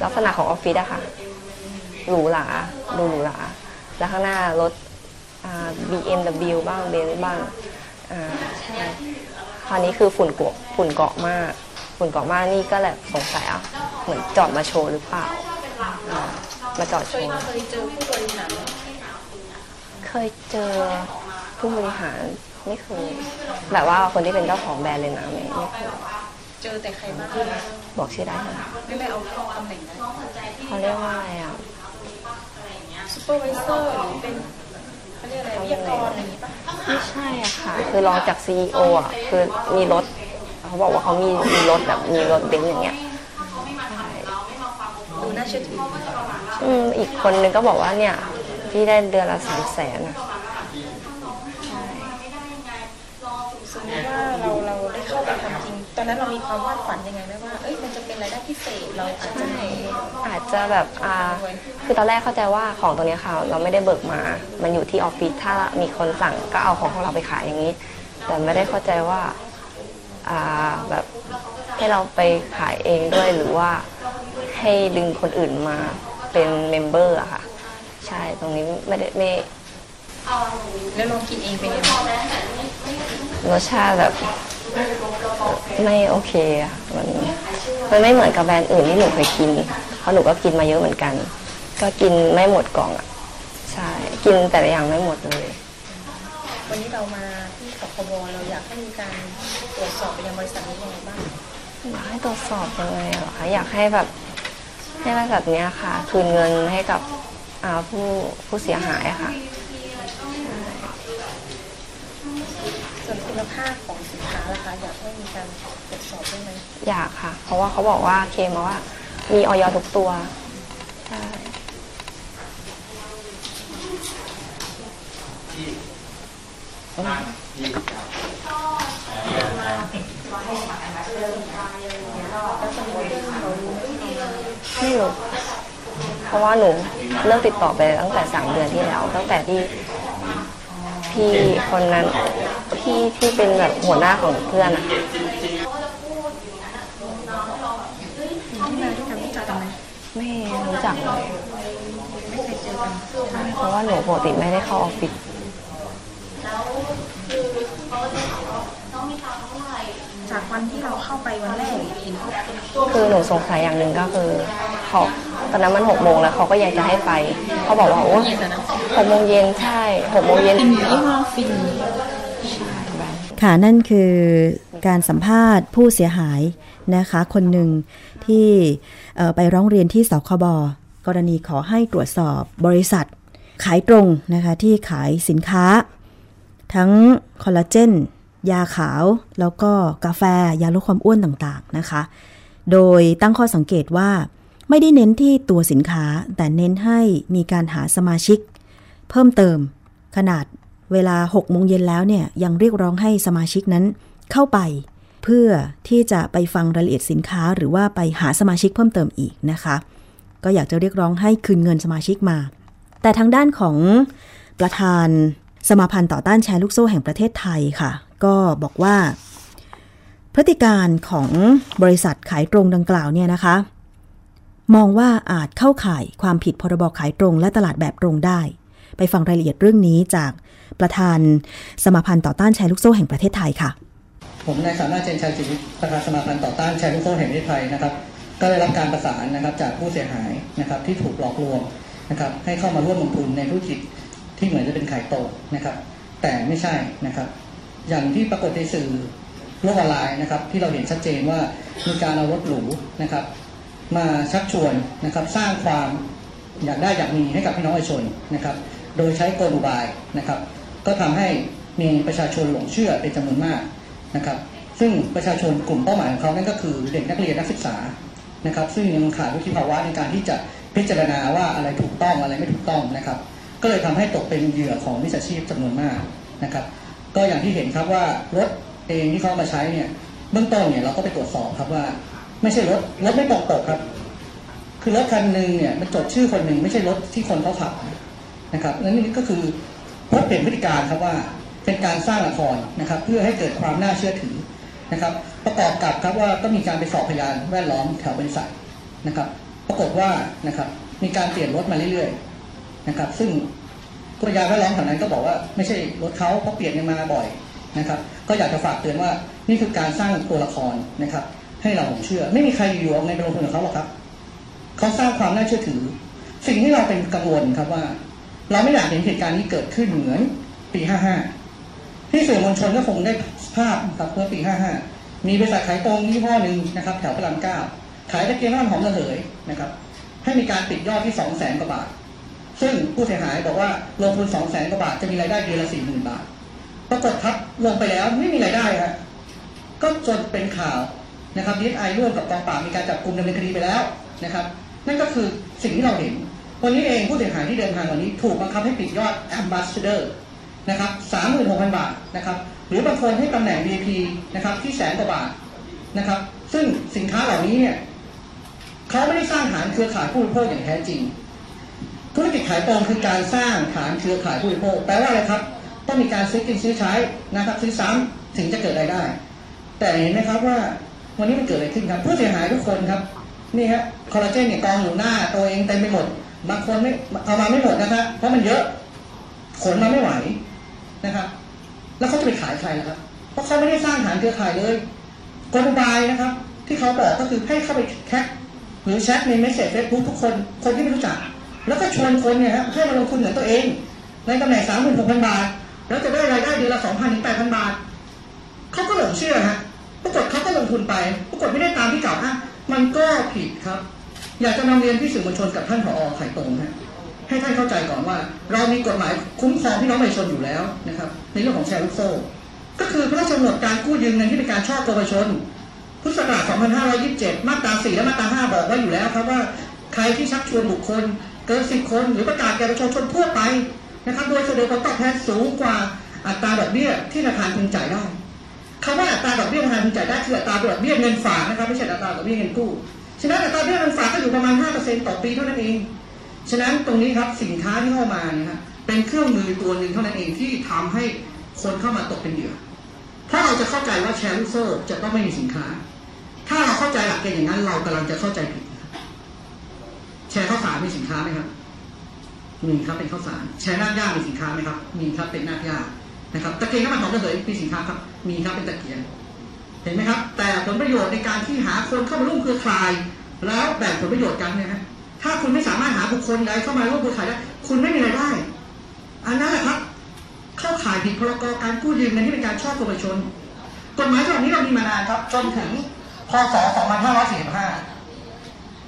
ลักษณะของออฟฟิศอะค่ะหรูหราดูหรูหราแล้วข้างหน้ารถอ่า BMW บ้างเบนซ์บ้างอ่าใช่คราวนี้คือฝุ่นเกาะฝุ่นเกาะมาก ฝุ่นเกาะมากนี่ก็แหละสงสัยอะเหมือนจอดมาโชว์หรือเปล่าอ่ามาจอดเคโชยว์เคยเจอผู้บริหารเคยเจอผู้บริหารไม่เคยแบบว่าคนที่เป็นเจ้าของแบรนด์เลยนะไม่ไม่เคยเจอแต่ใครบ้างบอกชื่อได้ไหมไม่ไม่เอาตำแหน่งนั้นเขาเรียกว่าอะไรอะ supervisor หรือเป็น เขาเรียกอะไรวิทยากรอะไรอย่างงี้ป่ะไม่ใช่อะค่ะ คือรองจากซีออะคือมีรถ เขาบอกว่าเขามีมีรถแบบมีรถเบนซ์อย่างเงี้ยดูน่าเชื่อถืออืมอีกคนนึงก็บอกว่าเนี่ยพี่ได้เดือนละสามแสนอะสมมติว่าเราเราได้เข้าไปทำจริง ตอนนั้นเรามีความวาดฝันยังไงไหมว่า เอ้ย รายได้พิเศษเราอาจจะใช่อาจจะแบบอ่าคือตอนแรกเข้าใจว่าของตัวเนี้ยค่ะ เราไม่ได้เบิกมา มันอยู่ที่ออฟฟิศถ้ามีคนสั่งก็เอาของของเราไปขายอย่างนี้ แต่ไม่ได้เข้าใจว่าอ่าแบบให้เราไปขายเองด้วยหรือว่าให้ดึงคนอื่นมาเป็น member อะค่ะ ใช่ตรงนี้ไม่ได้ไม่แล้วลองกินเองเป็นยังไงรสชาติแบบ ไม่โอเคอะมันมันไม่เหมือนกับแบรนด์อื่นที่หนูเคยกิน เพราะหนูก็กินมาเยอะเหมือนกัน ก็กินไม่หมดกล่องอะใช่ กินแต่ละอย่างไม่หมดเลย วันนี้เรามาที่สคบเราอยากให้มีการตรวจสอบไปยังบริษัทนี้ยังไงบ้างอยากให้ตรวจสอบยังไงเหรอคะอยากให้แบบให้บริษัทเนี้ยค่ะ คืนเงินให้กับอ่าผู้ผู้เสียหายอะค่ะส่วนคุณภาพของสินค้า ล่ะคะอยากให้มีการตรวจสอบด้วยไหมอยากค่ะ เพราะว่าเขาบอกว่าเคลมมาว่า มีออยทุกตัวใช่ไม่รู้เพราะว่าหนูเลิกติดต่อไปตั้งแต่สามเดือนที่แล้ว ตั้งแต่ที่ พี่คนนั้น พี่ที่เป็นแบบหัวหน้าของเพื่อนอะไม่รู้จักเลยไม่เคยเจอกันใช่เพราะว่าหนูปกติไม่ได้เข้าออฟฟิศ จากวันที่เราเข้าไปวันแรกเห็นเขาคือหนูสงสัยอย่างหนึ่งก็คือเขาตอนนั้นมันหกโมงแล้วเขาก็ยังจะให้ไปเขาบอกว่าโอ้เย็นแต่นั้นหกโมงเย็นใช่หกโมงเย็นฟินยี่ห้อฟินใช่แบบค่ะนั่นคือการสัมภาษณ์ผู้เสียหายนะคะ คนหนึ่งที่เอ่อไปร้องเรียนที่สคบกรณีขอให้ตรวจสอบบริษัทขายตรงนะคะที่ขายสินค้า ทั้งคอลลาเจน ยาขาว แล้วก็กาแฟ ยาลดความอ้วนต่างๆนะคะ โดยตั้งข้อสังเกตว่า ไม่ได้เน้นที่ตัวสินค้า แต่เน้นให้มีการหาสมาชิก เพิ่มเติม ขนาดเวลา6โมงเย็นแล้วเนี่ยยังเรียกร้องให้สมาชิกนั้นเข้าไป เพื่อที่จะไปฟังรายละเอียดสินค้า หรือว่าไปหาสมาชิกเพิ่มเติมอีกนะคะ ก็อยากจะเรียกร้องให้คืนเงินสมาชิกมา แต่ทางด้านของประธานสมาพันธ์ต่อต้านแชร์ลูกโซ่แห่งประเทศไทยค่ะ ก็บอกว่า พฤติการของบริษัทขายตรงดังกล่าวเนี่ยนะคะ มองว่าอาจเข้าข่ายความผิดพรบขายตรงและตลาดแบบตรงได้ ไปฟังรายละเอียดเรื่องนี้จากประธานสมาพันธ์ต่อต้านแชร์ลูกโซ่แห่งประเทศไทยค่ะ ผมนายสามารถเจนชัยจิตประธานสมาพันธ์ต่อต้านแชร์ลูกโซ่แห่งประเทศไทยนะครับก็ได้รับการประสานนะครับจากผู้เสียหายนะครับที่ถูกหลอกลวงนะครับให้เข้ามาร่วมลงทุนในธุรกิจที่เหมือนจะเป็นขายตรงนะครับ แต่ไม่ใช่นะครับ อย่างที่ปรากฏในสื่อโลกออนไลน์นะครับ ที่เราเห็นชัดเจนว่ามีการเอารถหรูนะครับ มาชักชวนนะครับ สร้างความอยากได้อยากมีให้กับพี่น้องประชาชนนะครับ โดยใช้กลอุบายนะครับ ก็ทำให้มีประชาชนหลงเชื่อเป็นจำนวนมากนะครับ ซึ่งประชาชนกลุ่มเป้าหมายของเขานั่นก็คือเด็กนักเรียนนักศึกษานะครับ ซึ่งยังขาดวุฒิภาวะในการที่จะพิจารณาว่าอะไรถูกต้องอะไรไม่ถูกต้องนะครับ ก็เลยทำให้ตกเป็นเหยื่อของมิจฉาชีพจำนวนมากนะครับ ก็อย่างที่เห็นครับว่ารถเองที่เขาเอามาใช้เนี่ยเบื้องต้นเนี่ยเราก็ไปตรวจสอบครับว่า ไม่ใช่รถรถไม่ตรงปกครับ คือรถคันหนึ่งเนี่ยมันจดชื่อคนหนึ่งไม่ใช่รถที่คนเขาขับนะครับและนี่ก็คือรถเปลี่ยนพฤติการครับว่าเป็นการสร้างละครนะครับ เพื่อให้เกิดความน่าเชื่อถือนะครับ ประกอบกับครับว่าก็มีการไปสอบพยานแวดล้อมแถวบริษัทนะครับ ปรากฏว่านะครับมีการเปลี่ยนรถมาเรื่อยๆนะครับ ซึ่ง พยานแวดล้อมแถวนั้นก็บอกว่าไม่ใช่รถเขาเพราะเปลี่ยนกันมาบ่อยนะครับ ก็อยากจะฝากเตือนว่านี่คือการสร้างตัวละครนะครับ ให้เราหลงเชื่อ ไม่มีใครอยู่เอาเงินไปลงทุนกับเขาหรอกครับเขาสร้างความน่าเชื่อถือ สิ่งที่เราเป็นกังวลครับว่า เราไม่อยากเห็นเหตุการณ์นี้เกิดขึ้นเหมือนปี 55 ที่สื่อมวลชนก็คงได้ภาพครับเมื่อปี 55 มีบริษัทขายตรงยี่ห้อหนึ่งนะครับ แถวพระรามเก้าขายตะเกียงน้ำหอมระเหยนะครับให้มีการปิดยอดที่ 2 0 0แสนกว่าบาท ซึ่งผู้เสียหายบอกว่าลงทุน2แสนกว่าบาทจะมีรายได้เดือนละ40,000บาทปรากฏครับลงไปแล้วไม่มีรายได้ฮะก็จนเป็นข่าวนะครับดีไอร่วมกับกองปราบมีการจับกลุ่มดำเนินคดีไปแล้วนะครับ นั่นก็คือสิ่งที่เราเห็น วันนี้เองผู้เสียหายที่เดินทางวันนี้ถูกบังคับให้ปิดยอด Ambassador นะครับ36,000บาทนะครับ หรือบางคนให้ตำแหน่ง VIP นะครับที่แสนกว่าบาทนะครับ ซึ่งสินค้าเหล่านี้เนี่ยเขาไม่ได้สร้างฐานเครือข่ายผู้บริโภคอย่างแท้จริง ธุรกิจขายตรงคือการสร้างฐานเครือข่ายผู้บริโภคแปลว่าอะไรครับ ต้องมีการซื้อกินซื้อใช้นะครับ ซื้อซ้ำถึงจะเกิดรายได้ แต่เห็นไหมครับว่าวันนี้มันเกิดอะไรขึ้นครับ ผู้เสียหายทุกคนครับนี่ฮะคอลลาเจนเนี่ยกองอยู่หน้าตัวเองเต็มไปหมดบางคนไม่เอามาไม่หมดนะครับเพราะมันเยอะขนมาไม่ไหวนะครับ แล้วเขาจะไปขายใครล่ะครับ เพราะเขาไม่ได้สร้างฐานเครือข่ายเลยกลอุบายนะครับ ที่เขาบอกก็คือให้เข้าไปแชทหรือแชทใน message เฟซบุ๊กทุกคนคนที่ไม่รู้จัก แล้วก็ชวนคนเนี่ยฮะให้มาลงทุนเหมือนตัวเอง ในตำแหน่งสามหมื่นหกพันบาท แล้วจะได้รายได้เดือนละสองพันถึงแปดพันบาทเขาก็หลงเชื่อฮะปรากฏเขาก็ลงทุนไปปรากฏไม่ได้ตามที่กล่าวอ้างมันก็ผิดครับ อยากจะนำเรียนพี่สื่อมวลชนกับท่านผอไข่ตรงฮะให้ท่านเข้าใจก่อนว่า เรามีกฎหมายคุ้มครองพี่น้องประชาชนอยู่แล้วนะครับ ในเรื่องของแชร์ลูกโซ่ก็คือพระราชกำหนดการกู้ยืมเงินที่เป็นการช่อโกงประชาชนพุทธศักราช 2527 มาตรา 4 และมาตรา 5 บอกไว้อยู่แล้วครับว่าใครที่ชักชวนบุคคล เกิน10คน หรือประกาศแก่ประชาชนทั่วไปนะครับ โดยเสนอผลตอบแทนสูงกว่าอัตราดอกเบี้ยที่ธนาคารพึงจ่ายได้คำว่าอัตราดอกเบี้ยธนาคารพึงจ่ายได้คืออัตราดอกเบี้ยเงินฝากนะครับไม่ใช่อัตราดอกเบี้ยเงินกู้ฉะนั้นอัตราดอกเบี้ยเงินฝากก็อยู่ประมาณ 5%ต่อปีเท่านั้นเอง ฉะนั้นตรงนี้ครับสินค้าที่เข้ามาเนี่ยครับเป็นเครื่องมือตัวหนึ่งเท่านั้นเองที่ทำให้คนเข้ามาตกเป็นเหยื่อถ้าเราจะเข้าใจว่าแชร์ลูกโซ่จะต้องไม่มีสินค้า ถ้าเราเข้าใจหลักเกณฑ์อย่างนั้นเรากำลังจะเข้าใจผิด แชร์ข้าวสารมีสินค้าไหมครับมีครับเป็นข้าวสารแชร์นาดย่างมีสินค้าไหมครับ มีครับเป็นนาดย่านะครับตะเกียงน้ำมันหอมระเหยมีสินค้าครับ มีครับเป็นตะเกียงเห็นไหมครับ แต่ผลประโยชน์ในการที่หาคนเข้ามาร่วมเครือข่าย แล้วแบ่งผลประโยชน์กันเนี่ยฮะถ้าคุณไม่สามารถหาบุคคลใดเข้ามาร่วมเครือข่ายได้คุณไม่มีรายได้ อันนั้นแหละครับ เข้าข่ายผิดพรกการกู้ยืมเงินที่เป็นการช่อโกงประชาชนกฎหมายฉบับนี้เรามีมานานครับจนถึงพศ 2545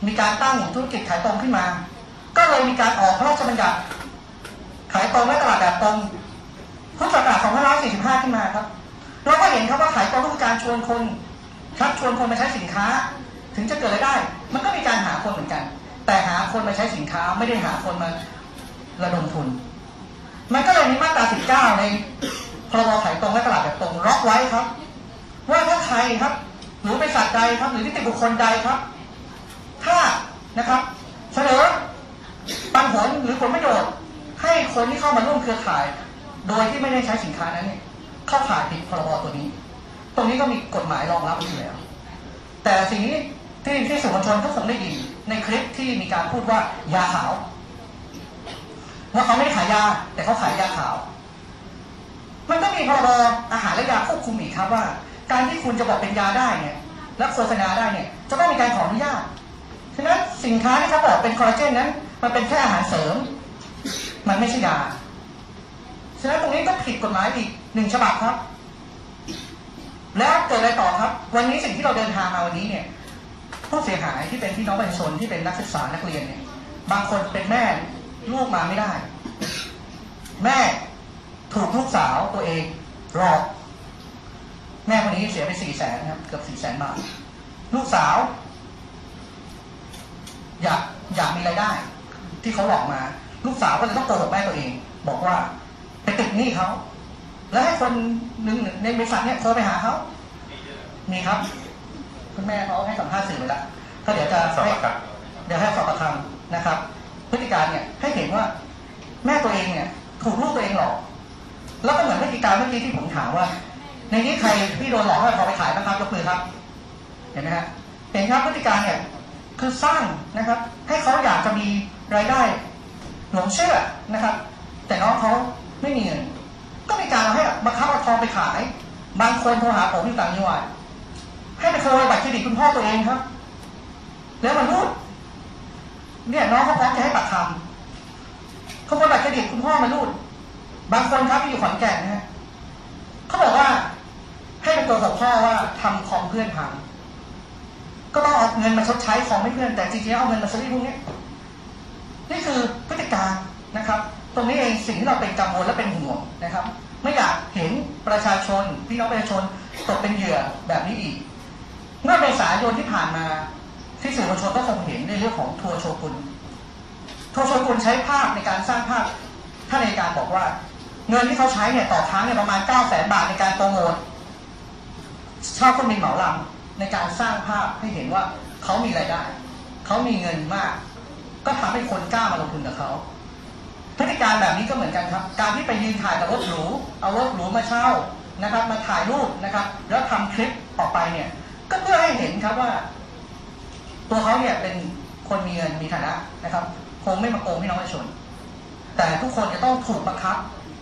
มีการตั้งธุรกิจขายตรงขึ้นมา ก็เลยมีการออกพระราชบัญญัติ ขายตรงและตลาดแบบตรงพุทธศักราช2545 ขึ้นมาครับเราก็เห็นครับว่าขายตรงก็คือการชวนคนชักชวนคนมาใช้สินค้า ถึงจะเกิดรายได้ มันก็มีการหาคนเหมือนกัน แต่หาคนมาใช้สินค้าไม่ได้หาคนมาระดมทุน มันก็เลยมีมาตรา 19 ในพรบขายตรงและตลาดแบบตรงล็อกไว้ครับ ว่าถ้าใครครับหรือบริษัทใดครับหรือนิติบุคคลใดครับ ถ้านะครับ เสนอปันผลหรือผลประโยชน์ให้คนที่เข้ามาร่วมเครือข่าย โดยที่ไม่ได้ใช้สินค้านั้นเนี่ยเข้าข่ายผิดพรบตัวนี้ ตรงนี้ก็มีกฎหมายรองรับอยู่แล้ว แต่สิ่งนี้ที่ที่สื่อมวลชนก็คงได้ยินในคลิปที่มีการพูดว่ายาขาวว่าเขาไม่ขายยา แต่เขาขายยาขาว มันก็มีพรบอาหารและยาควบคุมอีกครับว่า การที่คุณจะบอกเป็นยาได้เนี่ยและโฆษณาได้เนี่ยจะต้องมีการขออนุญาต ฉะนั้นสินค้าที่เขาบอกเป็นคอลลาเจนนั้น มันเป็นแค่อาหารเสริม มันไม่ใช่ยาฉะนั้นตรงนี้ก็ผิดกฎหมายอีกหนึ่งฉบับครับ แล้วเกิดอะไรต่อครับ วันนี้สิ่งที่เราเดินทางมาวันนี้เนี่ยผู้เสียหายที่เป็นพี่น้องประชาชนที่เป็นนักศึกษานักเรียนเนี่ย บางคนเป็นแม่ลูกมาไม่ได้ แม่ถูกลูกสาวตัวเองหลอก แม่คนนี้เสียไปสี่แสนครับเกือบสี่แสนบาท ลูกสาว อยากอยากมีรายได้ ที่เขาหลอกมา ลูกสาวก็เลยต้องโกหกแม่ตัวเอง บอกว่าไปติดหนี้เขาแล้วให้คนหนึ่งในบริษัทเนี่ยโทรไปหาเขามีครับ คุณแม่เขาให้สัมภาษณ์สื่อไปแล้วก็เดี๋ยวจะสอบให้ปากคเดี๋ยวให้สอบประคำนะครับ พฤติการเนี่ยให้เห็นว่าแม่ตัวเองเนี่ยถูกลูกตัวเองหลอกแล้วก็เหมือนพฤติการเมื่อกี้ที่ผมถามว่า ในนี้ใครที่โดนหลอกให้พอไปขายนะครับยกมือครับ เห็นไหมฮะเห็นครับพฤติการเนี่ย คือสร้างนะครับ ให้เขาอยากจะมีรายได้หลงเชื่อนะครับ แต่น้องเขาไม่มีเงินก็มีการเอาให้บังคับเอาทองไปขาย บางคนโทรหาผมที่ต่างจังหวัดให้ไปโทรบัตรเครดิตคุณพ่อตัวเองครับ แล้วมันรูดเนี่ยน้องเขาพร้อมจะให้ปากคำขโมยบัตรเครดิตคุณพ่อมารูดบางคนครับที่อยู่ขอนแก่นนะฮะเขาบอกว่าให้เป็นตัวจสอบพ่อว่าทำคอมเพื่อนพัง ก็ต้องเอาเงินมาชดใช้ของให้เพื่อนแต่จริงๆเอาเงินมาซื้อพวกนี้นี่คือพฤติการนะครับ ตรงนี้เองสิ่งที่เราเป็นกังวลและเป็นห่วงนะครับ ไม่อยากเห็นประชาชนพี่น้องประชาชนตกเป็นเหยื่อแบบนี้อีก เมื่อเมษายนที่ผ่านมาที่สื่อมวลชนก็คงเห็นในเรื่องของทัวร์โชกุนทัวร์โชกุนใช้ภาพในการสร้างภาพท่านในการบอกว่า เงินที่เขาใช้เนี่ยต่อครั้งเนี่ยประมาณ9 0 0แสนบาทในการโปรโมทเช่าเครื่องบินเหมาลำ ในการสร้างภาพให้เห็นว่าเขามีรายได้ เขามีเงินมาก ก็ทำให้คนกล้ามาลงทุนกับเขาพฤติการแบบนี้ก็เหมือนกันครับ การที่ไปยืนถ่ายกับรถหรู เอารถหรูมาเช่านะครับ มาถ่ายรูปนะครับ แล้วทำคลิปออกไปเนี่ย ก็เพื่อให้เห็นครับว่า ตัวเขาเนี่ยเป็นคนมีเงินมีฐานะนะครับ คงไม่มาโกงพี่น้องประชาชน แต่ทุกคนจะต้องถูกบังคับ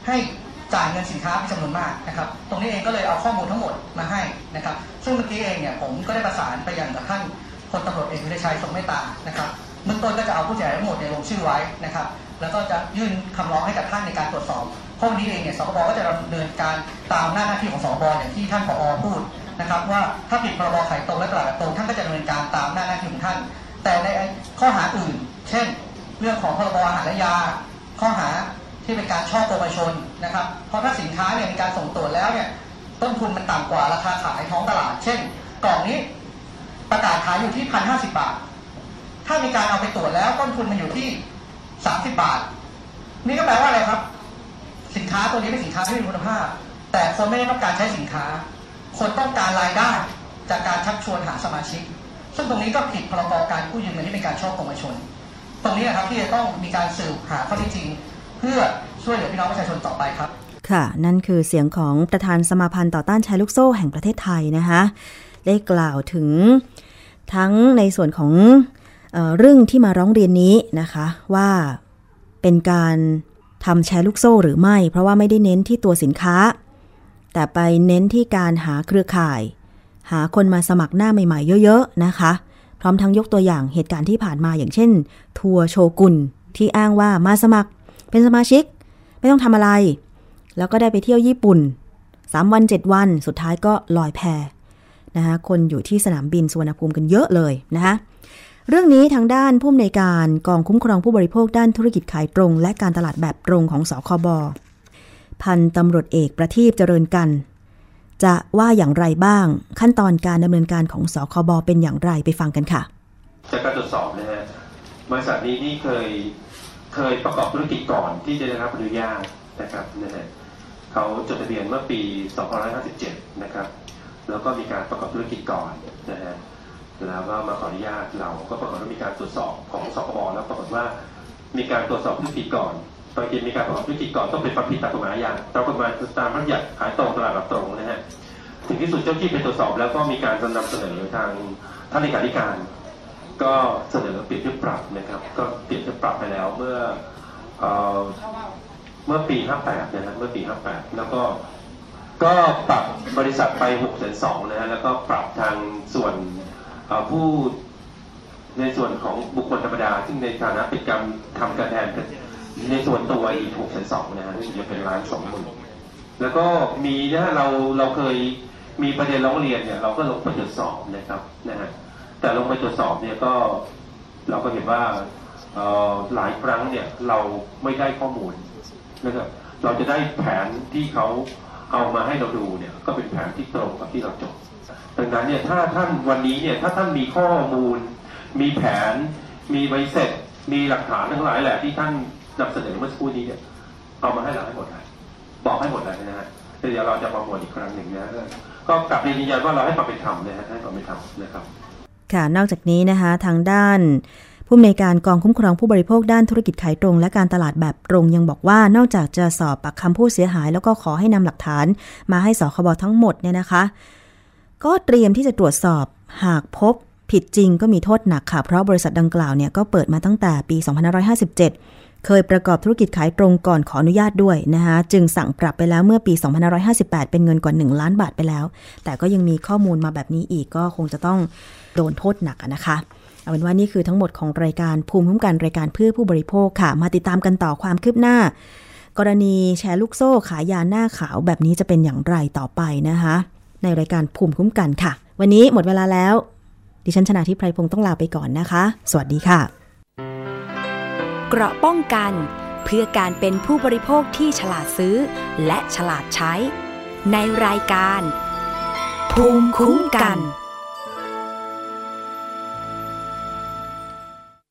ให้ จ่ายเงินสินค้าเป็นจำนวนมากนะครับ ตรงนี้เองก็เลยเอาข้อมูลทั้งหมดมาให้นะครับ ซึ่งเมื่อกี้เองเนี่ยผมก็ได้ประสานไปยังกับท่านพลตำรวจเอกวิชัยทรงเมตตานะครับเบื้องต้นก็จะเอาผู้เสียหายทั้งหมดเนี่ยลงชื่อไว้นะครับ แล้วก็จะยื่นคำร้องให้กับท่านในการตรวจสอบเพราะวันนี้เองเนี่ยสคบก็จะดำเนินการตามหน้าหน้าที่ของสคบอย่างที่ท่านผอพูดนะครับ ว่าถ้าผิดพรบขายตรงและตลาดตรงท่านก็จะดำเนินการตามหน้าหน้าที่ของท่าน แต่ในข้อหาอื่น เช่น เรื่องของพรบอาหารและยา ข้อหา ที่เป็นการช่อโกงประชาชนนะครับ เพราะถ้าสินค้าเนี่ยมีการส่งตรวจแล้วเนี่ยต้นทุนมันต่ำกว่าราคาขายท้องตลาด เช่น กล่องนี้ประกาศขายอยู่ที่พันห้าสิบบาท ถ้ามีการเอาไปตรวจแล้วต้นทุนมันอยู่ที่สามสิบบาท นี่ก็แปลว่าอะไรครับ สินค้าตัวนี้เป็นสินค้าที่มีคุณภาพ แต่คนไม่ได้ต้องการใช้สินค้า คนต้องการรายได้จากการชักชวนหาสมาชิก ซึ่งตรงนี้ก็ผิดพรบการกู้ยืมเงินที่เป็นการช่อโกงประชาชน ตรงนี้นะครับที่จะต้องมีการสืบหาข้อเท็จจริง พื่อช่วยเหลือพี่น้องประชาชนต่อไปครับ ค่ะ นั่นคือเสียงของประธานสมาพันธ์ต่อต้านแชร์ลูกโซ่แห่งประเทศไทยนะคะได้กล่าวถึงทั้งในส่วนของเออเรื่องที่มาร้องเรียนนี้นะคะว่าเป็นการทำแชร์ลูกโซ่หรือไม่ เพราะว่าไม่ได้เน้นที่ตัวสินค้า แต่ไปเน้นที่การหาเครือข่าย หาคนมาสมัครหน้าใหม่ ๆ เยอะ ๆ นะคะ พร้อมทั้งยกตัวอย่างเหตุการณ์ที่ผ่านมาอย่างเช่น ทัวร์โชกุนที่อ้างว่ามาสมัคร เป็นสมาชิก ไม่ต้องทำอะไร แล้วก็ได้ไปเที่ยวญี่ปุ่น 3 วัน 7 วัน สุดท้ายก็ลอยแพนะคะคนอยู่ที่สนามบินสุวรรณภูมิกันเยอะเลยนะคะเรื่องนี้ทางด้านผู้อำนวยการกองคุ้มครองผู้บริโภคด้านธุรกิจขายตรง และการตลาดแบบตรงของสคบพันตำรวจเอกประทีปเจริญกัน จะว่าอย่างไรบ้าง ขั้นตอนการดำเนินการของสคบเป็นอย่างไรไปฟังกันค่ะ จากการตรวจสอบนะฮะบริษัทนี้นี่เคย เคยประกอบธุรกิจก่อนที่จะได้รับอนุญาตนะครับนะฮะเขาจดทะเบียนเมื่อปี 2557 นะครับ แล้วก็มีการประกอบธุรกิจก่อนนะฮะแล้วก็มาขออนุญาตเราก็ปรากฏว่ามีการตรวจสอบของสคบแล้วปรากฏว่ามีการตรวจสอบธุรกิจก่อนตอนกินมีการประกอบธุรกิจก่อนต้องเป็นความผิดตามกฎหมายอย่างตามกฎหมายตามพระราชบัญญัติขายตรงตลาดรับตรงนะฮะถึงที่สุดเจ้าที่ไปตรวจสอบแล้วก็มีการนำเสนอทางท่านเลขาธิการ ก็เสนอเปลี่ยนทียบปรับนะครับ ก็เปลี่ยนทียบปรับไปแล้วเมื่อเอเมื่อปี 58 นะฮะเมื่อปี 58 แล้วก็ก็ปรับบริษัทไป6แสนสองนะฮะแล้วก็ปรับทางส่วนผู้ในส่วนของบุคคลธรรมดา ซึ่งในฐานะเป็นการทำการแทนในส่วนตัวอีก6แสนสองนะฮะที่จะเป็นล้านสองหมื่นแล้วก็มีนะฮะเราเราเคยมีประเด็นร้องเรียนเนี่ยเราก็ลงไปตรวจสอบนะครับนะฮะ แต่ลงไปตรวจสอบเนี่ยก็เราก็เห็นว่าหลายครั้งเนี่ยเราไม่ได้ข้อมูลนะครับเราจะได้แผนที่เขาเอามาให้เราดูเนี่ยก็เป็นแผนที่ตรงกับที่เราจดดังนั้นเนี่ยถ้าท่านวันนี้เนี่ยถ้าท่านมีข้อมูล มีแผน มีใบเสร็จ มีหลักฐานทั้งหลายแหละที่ท่านนำเสนอเมื่อสักครู่นี้เนี่ยเอามาให้เราให้หมดเลยบอกให้หมดเลยนะฮะเดี๋ยวเราจะประมวลอีกครั้งหนึ่งนะฮะก็กลับเรียนยืนยันว่าเราให้ความเป็นธรรมนะฮะให้ความเป็นธรรมนะครับ ค่ะ นอกจากนี้นะคะ ทางด้านผู้อำนวยการกองคุ้มครองผู้บริโภคด้านธุรกิจขายตรง และการตลาดแบบตรงยังบอกว่านอกจากจะสอบปากคำผู้เสียหาย แล้วก็ขอให้นำหลักฐานมาให้สคบทั้งหมดเนี่ยนะคะ ก็เตรียมที่จะตรวจสอบหากพบผิดจริงก็มีโทษหนักค่ะ เพราะบริษัทดังกล่าวเนี่ยก็เปิดมาตั้งแต่ปี 2557 เคยประกอบธุรกิจขายตรงก่อนขออนุญาตด้วยนะคะจึงสั่งปรับไปแล้วเมื่อปี 2558 เป็นเงินกว่า 1 ล้านบาทไปแล้ว แต่ก็ยังมีข้อมูลมาแบบนี้อีกก็คงจะต้อง โดนโทษหนักนะคะเอาเป็นว่านี่คือทั้งหมดของรายการภูมิคุ้มกันรายการเพื่อผู้บริโภคค่ะ มาติดตามกันต่อความคืบหน้า กรณีแชร์ลูกโซ่ขายยาหน้าขาวแบบนี้จะเป็นอย่างไรต่อไปนะคะ ในรายการภูมิคุ้มกันค่ะ วันนี้หมดเวลาแล้ว ดิฉันชนะทิพไพรพงศ์ต้องลาไปก่อนนะคะ สวัสดีค่ะ เกราะป้องกันเพื่อการเป็นผู้บริโภคที่ฉลาดซื้อ และฉลาดใช้ ในรายการ ภูมิคุ้มกัน